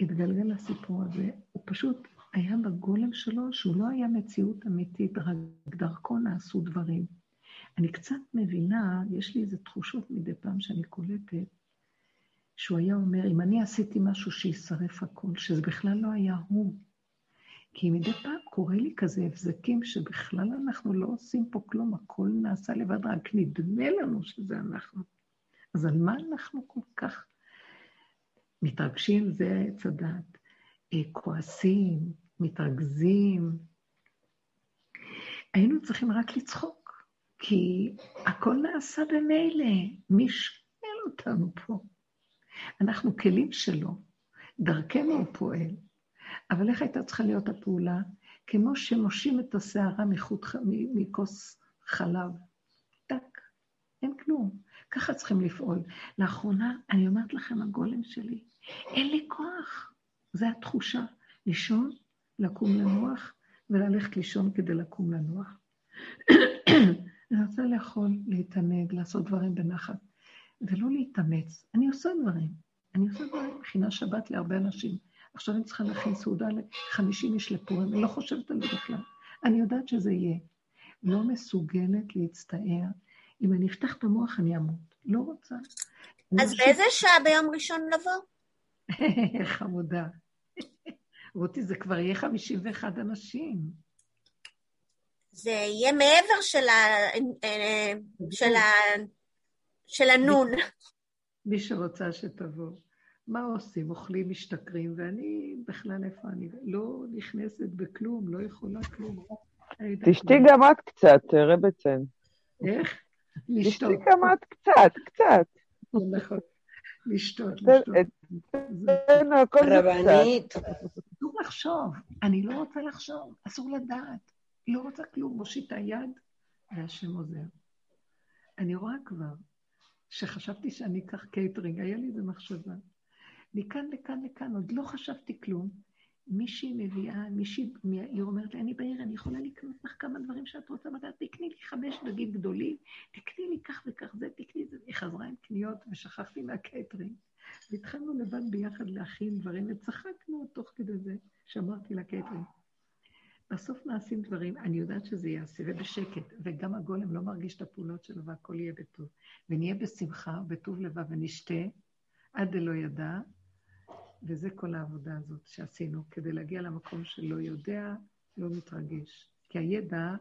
התגלגל הסיפור הזה, הוא פשוט היה בגולם שלו שהוא לא היה מציאות אמיתית, רק דרכו נעשו דברים. אני קצת מבינה, יש לי איזה תחושות מדי פעם שאני קולטת, שהוא היה אומר, אם אני עשיתי משהו שישרף הכל, שזה בכלל לא היה הוא. כי מדי פעם קורה לי כזה הבזקים שבכלל אנחנו לא עושים פה כלום, הכל נעשה לבד, רק נדמה לנו שזה אנחנו. אז על מה אנחנו כל כך מתרגשים? זה עץ הדעת. כועסים, מתרכזים. היינו צריכים רק לצחוק, כי הכל נעשה במילא, מי שואל אותנו פה? אנחנו כלים שלו, דרכנו הוא פועל. אבל איך הייתה צריכה להיות הפעולה? כמו שמושים את הסערה מכוס חלב. טק, אין כלום. ככה צריכים לפעול. לאחרונה, אני אומרת לכם, הגולם שלי, אין לי כוח. זו התחושה. לישון, לקום לנוח, וללכת לישון כדי לקום לנוח. אני רוצה לאכול, להתענג, לעשות דברים בנחת, ולא להתאמץ. אני עושה דברים. אני עושה דברים, מכינה שבת להרבה אנשים. עכשיו אני צריכה להכין סעודה ל-50 איש לפורים, אני לא חושבת על זה בכלל. אני יודעת שזה יהיה. לא מסוגלת להצטער. אם אני אפתח את המוח, אני אמות. לא רוצה. אז באיזה שעה ביום ראשון לבוא? חמודה. רותי, זה כבר יהיה 51 אנשים. זה יהיה מעבר של, ה, של, ה, של הנון. מי שרוצה שתבוא. מה עושים? אוכלים, משתכרים, ואני בכלל איפה אני? לא נכנסת בכלום, לא יכולה כלום. תשתי גם את קצת, רבצן. איך? תשתי גם את קצת, קצת. נכון. לשתות, לשתות. רבנית. אסור לחשוב, אני לא רוצה לחשוב, אסור לדעת. לא רוצה כלום, מושיטה יד, והשם עוזר. אני רואה כבר שחשבתי שאני אקח קייטרינג, היה לי איזה מחשבה. מכאן לכאן לכאן, עוד לא חשבתי כלום. מישהי מביאה, מישהי, היא אומרת לי, אני בעיר, אני יכולה לקנות לך כמה דברים שאת רוצה לדעת, תקני לי חמש דגים גדולים, תקני לי כך וכך זה, תקני זה. היא חזרה עם קניות ושכחתי מהקייטרינג. והתחלנו לבד ביחד להכין דברים, וצחקנו תוך כדי זה, שאמרתי לקייטרינג. בסוף נעשים דברים, אני יודעת שזה יעשה, ובשקט, וגם הגולם לא מרגיש את הפעולות שלו והכל יהיה בטוב. ונהיה בשמחה, בטוב לבב, ונשתה, עד דלא ידע, וזה כל העבודה הזאת שעשינו, כדי להגיע למקום שלא יודע, לא מתרגש. כי הידע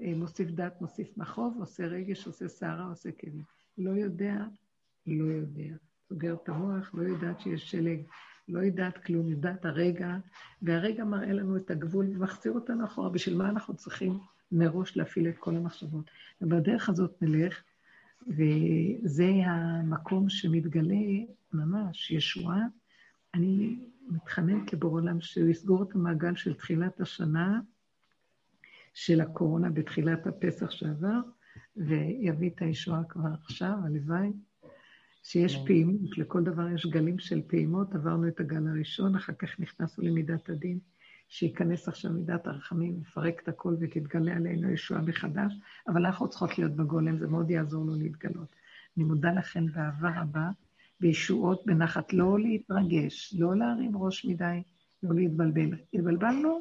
אה, מוסיף דת, מוסיף מחוב, עושה רגש, עושה שערה, עושה כאבים. לא יודע, לא יודע. סוגר את המוח, לא יודעת שיש שלג, לא יודעת כלום, יודעת הרגע, והרגע מראה לנו את הגבול ומחזיר אותנו אחורה, בשביל מה אנחנו צריכים מראש להפעיל את כל המחשבות. ובדרך הזאת נלך, וזה המקום שמתגלה ממש, ישועה. אני מתחנן כבור עולם שהוא יסגור את המעגל של תחילת השנה, של הקורונה בתחילת הפסח שעבר, ויביא את הישועה כבר עכשיו, הלוואי. שיש כן. פעימות, לכל דבר יש גלים של פעימות, עברנו את הגל הראשון, אחר כך נכנסנו למידת הדין, שייכנס עכשיו מידת הרחמים, יפרק את הכל ותתגלה עלינו ישועה מחדש, אבל אנחנו צריכות להיות בגולם, זה מאוד יעזור לו להתגלות. אני מודה לכם באהבה רבה, בישועות, בנחת, לא להתרגש, לא להרים ראש מדי, לא להתבלבל. התבלבלנו,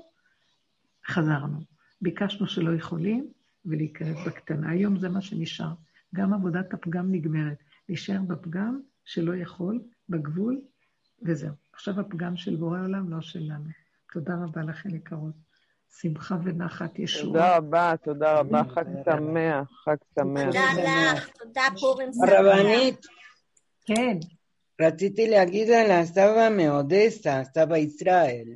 חזרנו. ביקשנו שלא יכולים, ולהיכנס בקטנה. היום זה מה שנשאר. גם עבודת הפגם נגמרת. להישאר בפגם שלא יכול, בגבול, וזהו. עכשיו הפגם של בורא עולם, לא שלנו. תודה רבה לכם, יקרות. שמחה ונחת ישוע. תודה רבה, תודה רבה, חג שמח, חג שמח. תודה לך, תודה פורים שמח. רבנית. כן. רציתי להגיד על הסבא מאודסה, סבא ישראל.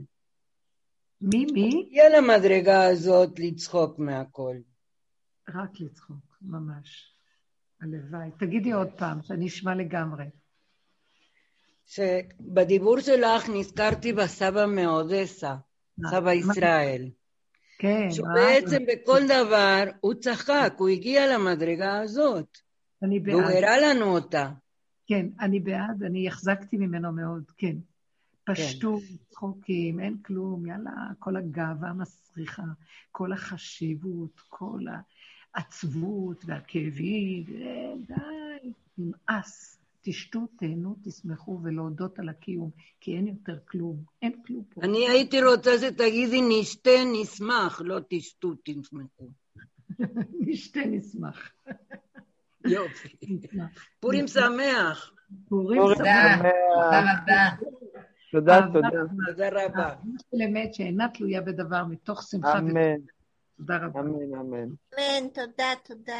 מי, מי? הגיע למדרגה הזאת לצחוק מהכל. רק לצחוק, ממש. הלוואי. תגידי עוד פעם, שאני אשמע לגמרי. שבדיבור שלך נזכרתי בסבא מאודסה, סבא ישראל. כן. שבעצם בכל דבר הוא צחק, הוא הגיע למדרגה הזאת. אני בעד. והוא הראה לנו אותה. כן, אני בעד, אני החזקתי ממנו מאוד, כן. פשטות, כן. צחוקים, אין כלום, יאללה, כל הגאווה מסריחה, כל החשיבות, כל. העצבות והכאבים, די, נמאס. תשתו, תהנו, תשמחו ולהודות על הקיום, כי אין יותר כלום, אין כלום פה. אני הייתי רוצה שתגידי נשתה, נשמח, לא תשתו, תשמחו. נשתה, נשמח. יופי. פורים שמח. פורים שמח. תודה רבה. תודה, תודה. תודה רבה. של אמת שאינה תלויה בדבר, מתוך שמחה. אמן. תודה רבה. אמן, אמן. אמן, תודה, תודה.